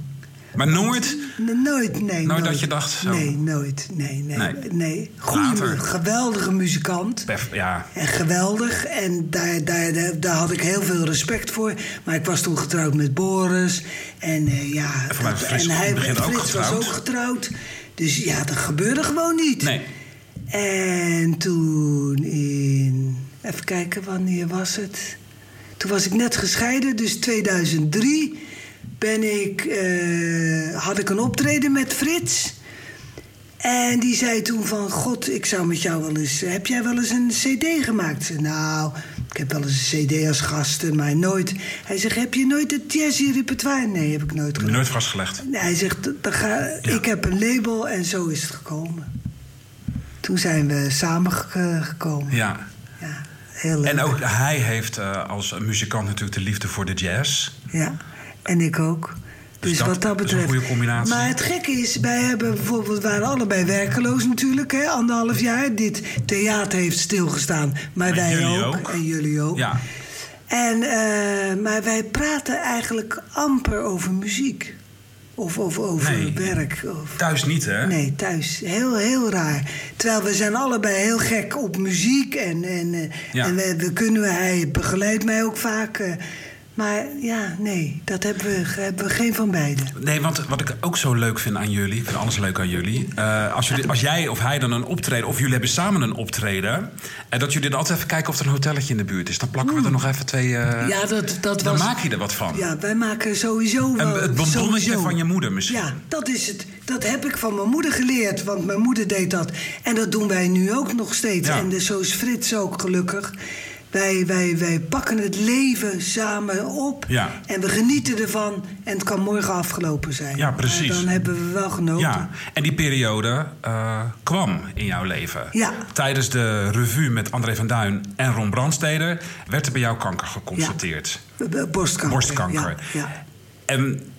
Maar nooit... N- Nooit, nee. Nooit dat je dacht zo? Nee, nooit. Nee, nee. Nee. nee. Goeie, geweldige muzikant. Bef- Ja, En geweldig. En daar, daar, daar, daar had ik heel veel respect voor. Maar ik was toen getrouwd met Boris. En eh, ja... En Frits en hij begin ook Frits was ook getrouwd. Dus ja, dat gebeurde gewoon niet. nee. En toen in... Even kijken, wanneer was het? Toen was ik net gescheiden, dus 2003 ben ik, eh, had ik een optreden met Frits. En die zei toen van... God, ik zou met jou wel eens... Heb jij wel eens een cd gemaakt? Zei, nou, ik heb wel eens een cd als gasten, maar nooit... Hij zegt, heb je nooit het jazzy repertoire? Nee, heb ik nooit gedaan. Nooit vastgelegd. Nee, hij zegt, dan ga, ik heb een label en zo is het gekomen. Toen zijn we samengekomen. Ja. Ja, heel leuk. En ook hij heeft eh, als muzikant natuurlijk de liefde voor de jazz. Ja, en ik ook. Dus Dus, dat wat dat is een betreft. goede combinatie. Maar het gekke is, wij hebben bijvoorbeeld, we waren allebei werkeloos natuurlijk, hè, anderhalf jaar. Dit theater heeft stilgestaan, maar, Maar wij ook. En jullie ook. Ja. En, eh, maar wij praten eigenlijk amper over muziek. Of, of over Nee. werk. Of, Thuis niet, hè? Nee, thuis. Heel, heel raar. Terwijl we zijn allebei heel gek op muziek. En, en, eh, Ja. en we, we kunnen, hij begeleidt mij ook vaak. Maar ja, nee, dat hebben we, hebben we geen van beiden. Nee, want wat ik ook zo leuk vind aan jullie, ik vind alles leuk aan jullie. eh, als, jullie, als jij of hij dan een optreden, of jullie hebben samen een optreden. En dat jullie dan altijd even kijken of er een hotelletje in de buurt is. Dan plakken we er nog even twee. eh, Ja, dat, dat dan was... maak je er wat van. Ja, wij maken sowieso wel... En het bonbonnetje van je moeder misschien. Ja, dat is het. Dat heb ik van mijn moeder geleerd, want mijn moeder deed dat. En dat doen wij nu ook nog steeds. Ja. En dus zo is Frits ook gelukkig. Wij, wij, wij pakken het leven samen op Ja. en we genieten ervan. En het kan morgen afgelopen zijn. Ja, precies. Maar dan hebben we wel genoten. Ja, en die periode eh, kwam in jouw leven. Ja. Tijdens de revue met André van Duin en Ron Brandsteder werd er bij jou kanker geconstateerd. Borstkanker. Borstkanker. Ja, ja. En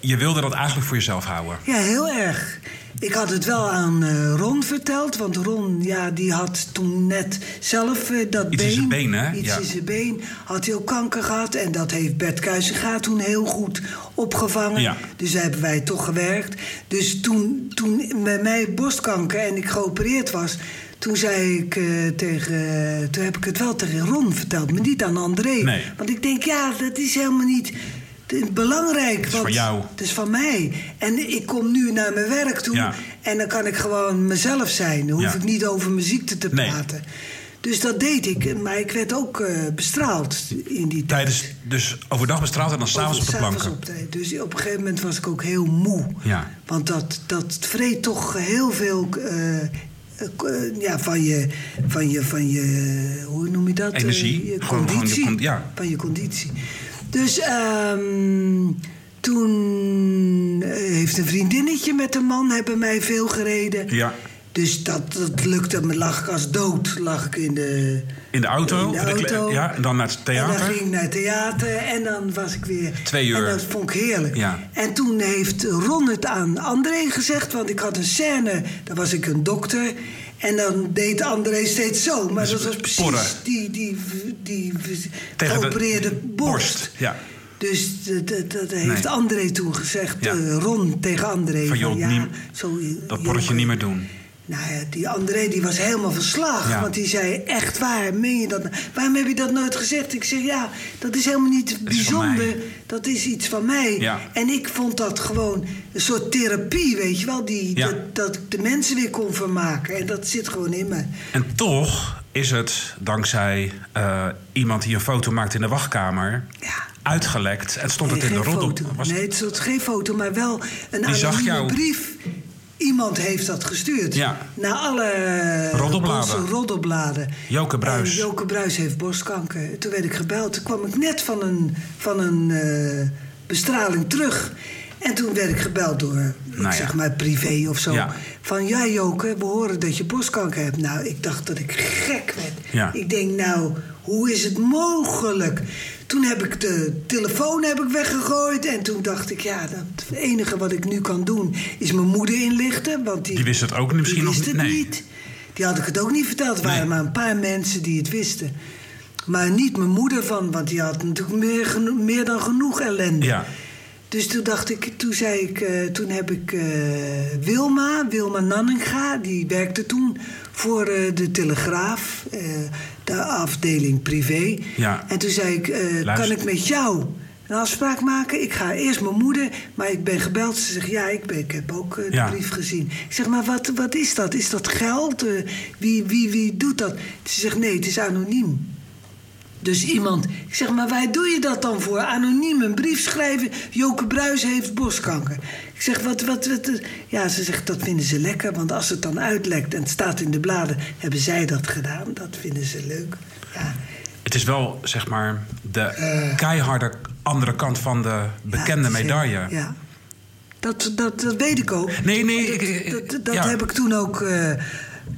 je wilde dat eigenlijk voor jezelf houden. Ja, heel erg. Ik had het wel aan eh, Ron verteld, want Ron ja, die had toen net zelf eh, dat Iets been... in zijn been, hè? Iets Ja. in zijn been. Had hij ook kanker gehad en dat heeft Bert Kuizinga toen heel goed opgevangen. Ja. Dus daar hebben wij toch gewerkt. Dus toen, toen bij mij borstkanker en ik geopereerd was... Toen zei ik eh, tegen... Toen heb ik het wel tegen Ron verteld, maar niet aan André. Nee. Want ik denk, ja, dat is helemaal niet belangrijk. Het is van jou. Het is van mij. En ik kom nu naar mijn werk toe. Ja. En dan kan ik gewoon mezelf zijn. Dan hoef Ja. ik niet over muziek te, te Nee. praten. Dus dat deed ik, maar ik werd ook eh, bestraald in die tijd. Tijdens, dus overdag bestraald en dan s'avonds op de planken. op de- Dus op een gegeven moment was ik ook heel moe. Ja. Want dat, dat vreet toch heel veel eh, eh, ja, van, je, van, je, van je, hoe noem je dat? Energie. je Gewoon- gewoon je conditie. con- ja. Van je conditie. Dus ehm, toen eh, heeft een vriendinnetje met een man hebben mij veel gereden. Ja. Dus dat, dat lukte me, lag ik als dood, lag ik in de... In de auto. In de auto. ja, en dan naar het En theater. dan ging ik naar het theater en dan was ik weer... Twee uur. En dat vond ik heerlijk. Ja. En toen heeft Ron het aan André gezegd... want ik had een scène, daar was ik een dokter... en dan deed André steeds zo. Maar Dus dat was precies porren. die, die, die, de geopereerde borst. borst, ja. Dus dat, dat, heeft Nee. André toen gezegd, Ja. eh, Ron tegen André. Van, joh, ja, niet- zo, Dat niet meer doen. Nou ja, die André die was helemaal verslagen. Ja. Want die zei, echt waar, meen je dat? nou? Waarom heb je dat nooit gezegd? Ik zeg, ja, dat is helemaal niet bijzonder. Dat is iets van mij. Ja. En ik vond dat gewoon een soort therapie, weet je wel? Die, Ja. dat, dat ik de mensen weer kon vermaken. En dat zit gewoon in me. En toch is het dankzij eh, iemand die een foto maakt in de wachtkamer Ja. uitgelekt. En stond het in de roddel. Was- Nee, het stond geen foto, maar wel een Die anonieme jou. brief. Iemand heeft dat gestuurd. Ja. Naar alle Roddelbladen. Bosse roddelbladen. Joke Bruis. En Joke Bruis heeft borstkanker. Toen werd ik gebeld. Toen kwam ik net van een, van een eh, bestraling terug. En toen werd ik gebeld door, ik Nou ja. zeg maar, privé of zo. Ja. Van, ja Joke, we horen dat je borstkanker hebt. Nou, ik dacht dat ik gek werd. Ja. Ik denk, nou, hoe is het mogelijk? Toen heb ik de telefoon heb ik weggegooid. En toen dacht ik, ja, dat het enige wat ik nu kan doen... is mijn moeder inlichten. Want die, Die wist het ook misschien die nog wist niet. het Nee. niet. Die had ik het ook niet verteld. Er waren Nee. maar een paar mensen die het wisten. Maar niet mijn moeder van, want die had natuurlijk meer, meer dan genoeg ellende. Ja. Dus toen dacht ik, toen zei ik, eh, toen heb ik eh, Wilma, Wilma Nanninga, die werkte toen voor eh, de Telegraaf, de afdeling privé. Ja. En toen zei ik, eh, kan ik met jou een afspraak maken? Ik ga eerst mijn moeder, maar ik ben gebeld. Ze zegt, ja, ik, ben, ik heb ook eh, de Ja. brief gezien. Ik zeg, maar wat, wat is dat? Is dat geld? Eh, wie, wie, wie doet dat? Ze zegt, nee, het is anoniem. Dus iemand, ik zeg, maar waar doe je dat dan voor? Anoniem een brief schrijven, Joke Bruis heeft borstkanker. Ik zeg, wat, wat, wat, ja, ze zegt, dat vinden ze lekker, want als het dan uitlekt en het staat in de bladen, hebben zij dat gedaan. Dat vinden ze leuk. Ja, Het is wel, zeg maar, de keiharde andere kant van de bekende medaille. eh, Ja. Dat, dat, dat weet ik ook. Nee, nee, Dat, ik- ik- dat, dat ja. heb ik toen ook. eh,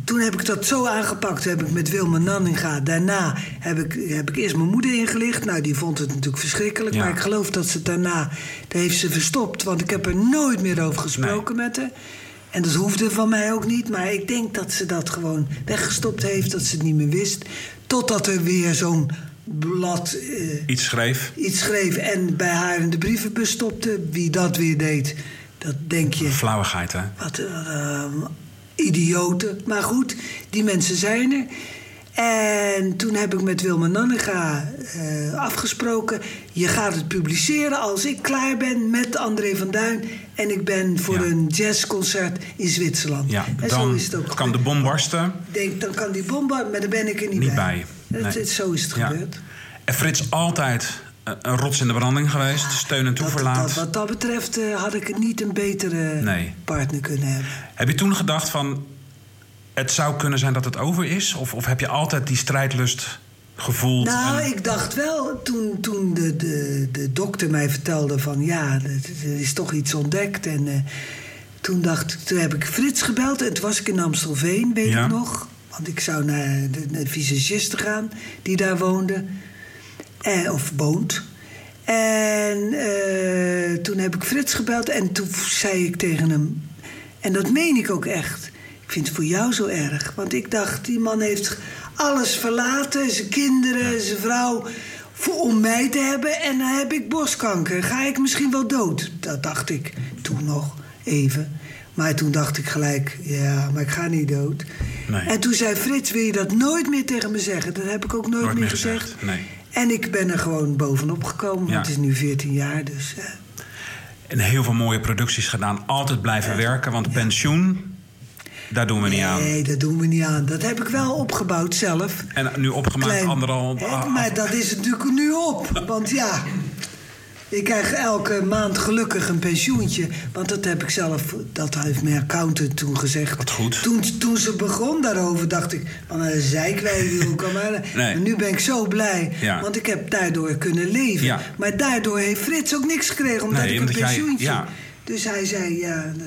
toen heb ik dat zo aangepakt. Heb ik met Wilma Nanninga. Daarna heb ik, heb ik eerst mijn moeder ingelicht. Nou, die vond het natuurlijk verschrikkelijk. Ja. Maar ik geloof dat ze daarna. Dat heeft ze verstopt. Want ik heb er nooit meer over gesproken met haar. En dat hoefde van mij ook niet. Maar ik denk dat ze dat gewoon weggestopt heeft. Dat ze het niet meer wist. Totdat er weer zo'n blad. eh, Iets schreef. iets schreef en bij haar in de brievenbus stopte. Wie dat weer deed, dat denk je, Flauwigheid, hè? wat eh, idioten. Maar goed, die mensen zijn er. En toen heb ik met Wilma Nannega eh, afgesproken... je gaat het publiceren als ik klaar ben met André van Duin... en ik ben voor Ja. een jazzconcert in Zwitserland. Ja, en zo is het ook kan de bom barsten. Denk, dan kan die bom, maar daar ben ik er niet, Niet bij. bij. Nee. zo is het Ja. gebeurd. En Frits altijd een rots in de branding geweest. Steun en Dat, toeverlaat. dat, wat dat betreft eh, had ik niet een betere Nee. partner kunnen hebben. Heb je toen gedacht van... het zou kunnen zijn dat het over is? Of, of heb je altijd die strijdlust gevoeld? Nou, en- ik dacht wel, toen, toen de, de, de dokter mij vertelde van... ja, er is toch iets ontdekt. En eh, toen, dacht, ik- toen heb ik Frits gebeld en toen was ik in Amstelveen, weet Ja. ik nog. Want ik zou naar de, naar de visagiste gaan, die daar woonde. Eh, of woont. En eh, toen heb ik Frits gebeld en toen zei ik tegen hem... en dat meen ik ook echt... ik vind het voor jou zo erg. Want ik dacht, die man heeft alles verlaten... zijn kinderen, zijn vrouw... Voor, om mij te hebben en dan heb ik borstkanker. Ga ik misschien wel dood? Dat dacht ik toen nog even. Maar toen dacht ik gelijk, ja, maar ik ga niet dood. Nee. En toen zei Frits, wil je dat nooit meer tegen me zeggen? Dat heb ik ook nooit, Nooit meer meer gezegd. gezegd, nee. En ik ben er gewoon bovenop gekomen. Ja. Het is nu 14 jaar, dus... eh, En heel veel mooie producties gedaan. Altijd blijven werken. Want pensioen, Daar doen we niet aan. Nee, dat doen we niet aan. Dat heb ik wel opgebouwd zelf. En nu opgemaakt Klein. anderhalf... Hè, ah, maar dat is natuurlijk nu op. Want ja, ik krijg elke maand gelukkig een pensioentje. Want dat heb ik zelf, dat heeft mijn accountant toen gezegd. Wat goed. Toen, toen ze begon daarover, dacht ik, van een wil ik al maar. Nee. Maar nu ben ik zo blij, Ja. want ik heb daardoor kunnen leven. Ja. Maar daardoor heeft Frits ook niks gekregen, omdat Nee, ik een jij- pensioentje... ja. Dus hij zei, ja... dat-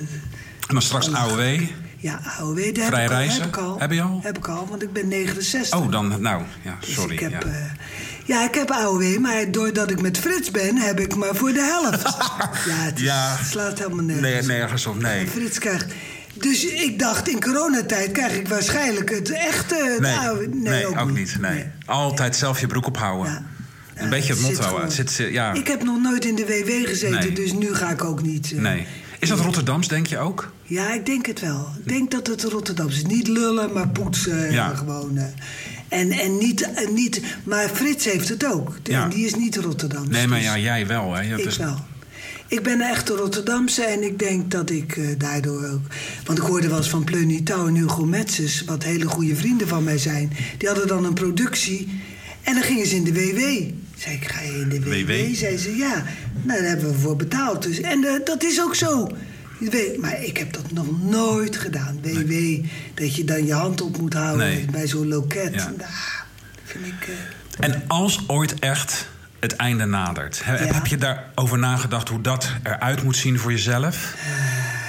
En dan straks AOW. Ja, AOW, daar Vrij heb, ik al, reizen? heb ik al. Heb je al? Heb ik al, want ik ben 69. Oh, dan... Nou, ja, Dus sorry. ik heb, ja. eh, ja, ik heb AOW, maar doordat ik met Frits ben, heb ik maar voor de helft. ja, het, Ja. slaat helemaal nergens. Nee, nergens op, nee. En Frits krijgt... Dus ik dacht, in coronatijd krijg ik waarschijnlijk het echte... het Nee, AOW. nee, ook, niet. Nee. Altijd zelf je broek ophouden. Ja. Een Ja, beetje het motto. Het zit, ja. Ik heb nog nooit in de WW gezeten, Nee. dus nu ga ik ook niet... eh, Nee. Is dat Rotterdams, denk je ook? Ja, ik denk het wel. Ik denk dat het Rotterdam is. Niet lullen, maar poetsen. Ja. Gewoon. eh. En, en niet, en niet... Maar Frits heeft het ook. Ja. Die is niet Rotterdam. Nee, maar ja, jij wel. Hè? Dat Ik is- wel. Ik ben een echte Rotterdamse en ik denk dat ik eh, daardoor ook... Want ik hoorde wel eens van Pleuny Touw en Hugo Metzes... wat hele goede vrienden van mij zijn. Die hadden dan een productie en dan gingen ze in de WW. Zei ik, ga je in de WW? WW? Zei ze, ja. Nou, daar hebben we voor betaald. Dus. En eh, dat is ook zo. Weet- Maar ik heb dat nog nooit gedaan. WW, dat je dan je hand op moet houden Nee. bij zo'n loket. Ja. Nou, vind ik... eh, En als ooit echt het einde nadert, he- Ja. heb je daarover nagedacht hoe dat eruit moet zien voor jezelf?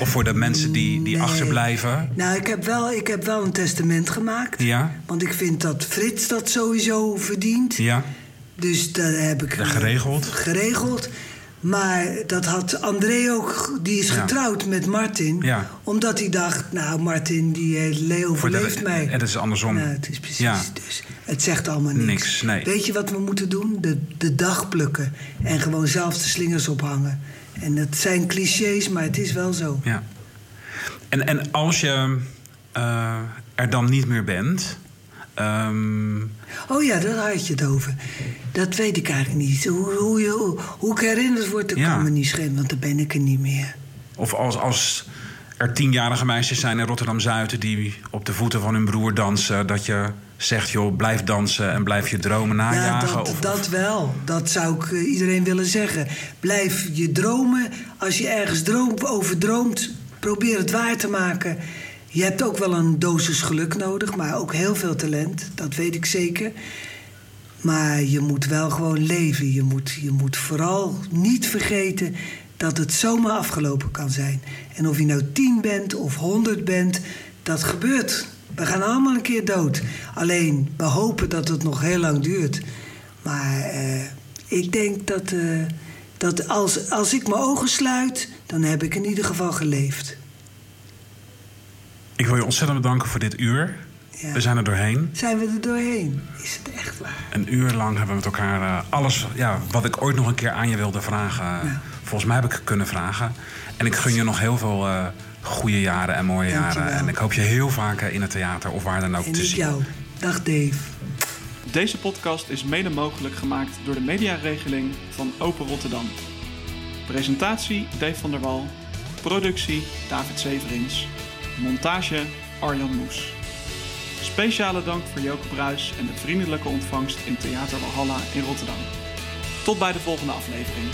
Of voor de mensen die, die Nee. achterblijven? Nou, ik heb, wel, ik heb wel een testament gemaakt. Ja? Want ik vind dat Frits dat sowieso verdient. Ja? Dus dat heb ik Dat eh, geregeld? geregeld. Maar dat had André ook, die is Ja. getrouwd met Martin. Ja. Omdat hij dacht, nou, Martin die heeft- Leo overleeft mij. en het is andersom. Nou, het is precies. Ja. Dus het zegt allemaal niks. Niks, nee. Weet je wat we moeten doen? De, de dag plukken. En gewoon zelf de slingers ophangen. En dat zijn clichés, maar het is wel zo. Ja. En, en als je eh, er dan niet meer bent... ehm, Oh ja, daar had je het over. Dat weet ik eigenlijk niet. Hoe, hoe, je, hoe ik herinnerd word, dat Ja. kan me niet schelen, want dan ben ik er niet meer. Of als, als er tienjarige meisjes zijn in Rotterdam-Zuid... die op de voeten van hun broer dansen... dat je zegt, joh, blijf dansen en blijf je dromen Ja, najagen. dat, of, dat wel. Dat zou ik eh, iedereen willen zeggen. Blijf je dromen. Als je ergens droomt, probeer het waar te maken. Je hebt ook wel een dosis geluk nodig, maar ook heel veel talent. Dat weet ik zeker. Maar je moet wel gewoon leven. Je moet, je moet vooral niet vergeten dat het zomaar afgelopen kan zijn. En of je nou tien bent of honderd bent, dat gebeurt. We gaan allemaal een keer dood. Alleen, we hopen dat het nog heel lang duurt. Maar eh, ik denk dat, eh, dat als, als ik mijn ogen sluit, dan heb ik in ieder geval geleefd. Ik wil je ontzettend bedanken voor dit uur. Ja. We zijn er doorheen. Zijn we er doorheen? Is het echt waar? Een uur lang hebben we met elkaar eh, alles ja, wat ik ooit nog een keer aan je wilde vragen. Volgens mij heb ik kunnen vragen. En ik gun je nog heel veel eh, goede jaren en mooie Dankjewel. jaren. En ik hoop je heel vaak eh, in het theater of waar dan ook En te ik zien. jou. Dag Dave. Deze podcast is mede mogelijk gemaakt door de mediaregeling van Open Rotterdam. Presentatie Dave van der Wal. Productie David Severins. Montage Arjan Moes. Speciale dank voor Joke Bruis en de vriendelijke ontvangst in Theater Walhalla in Rotterdam. Tot bij de volgende aflevering.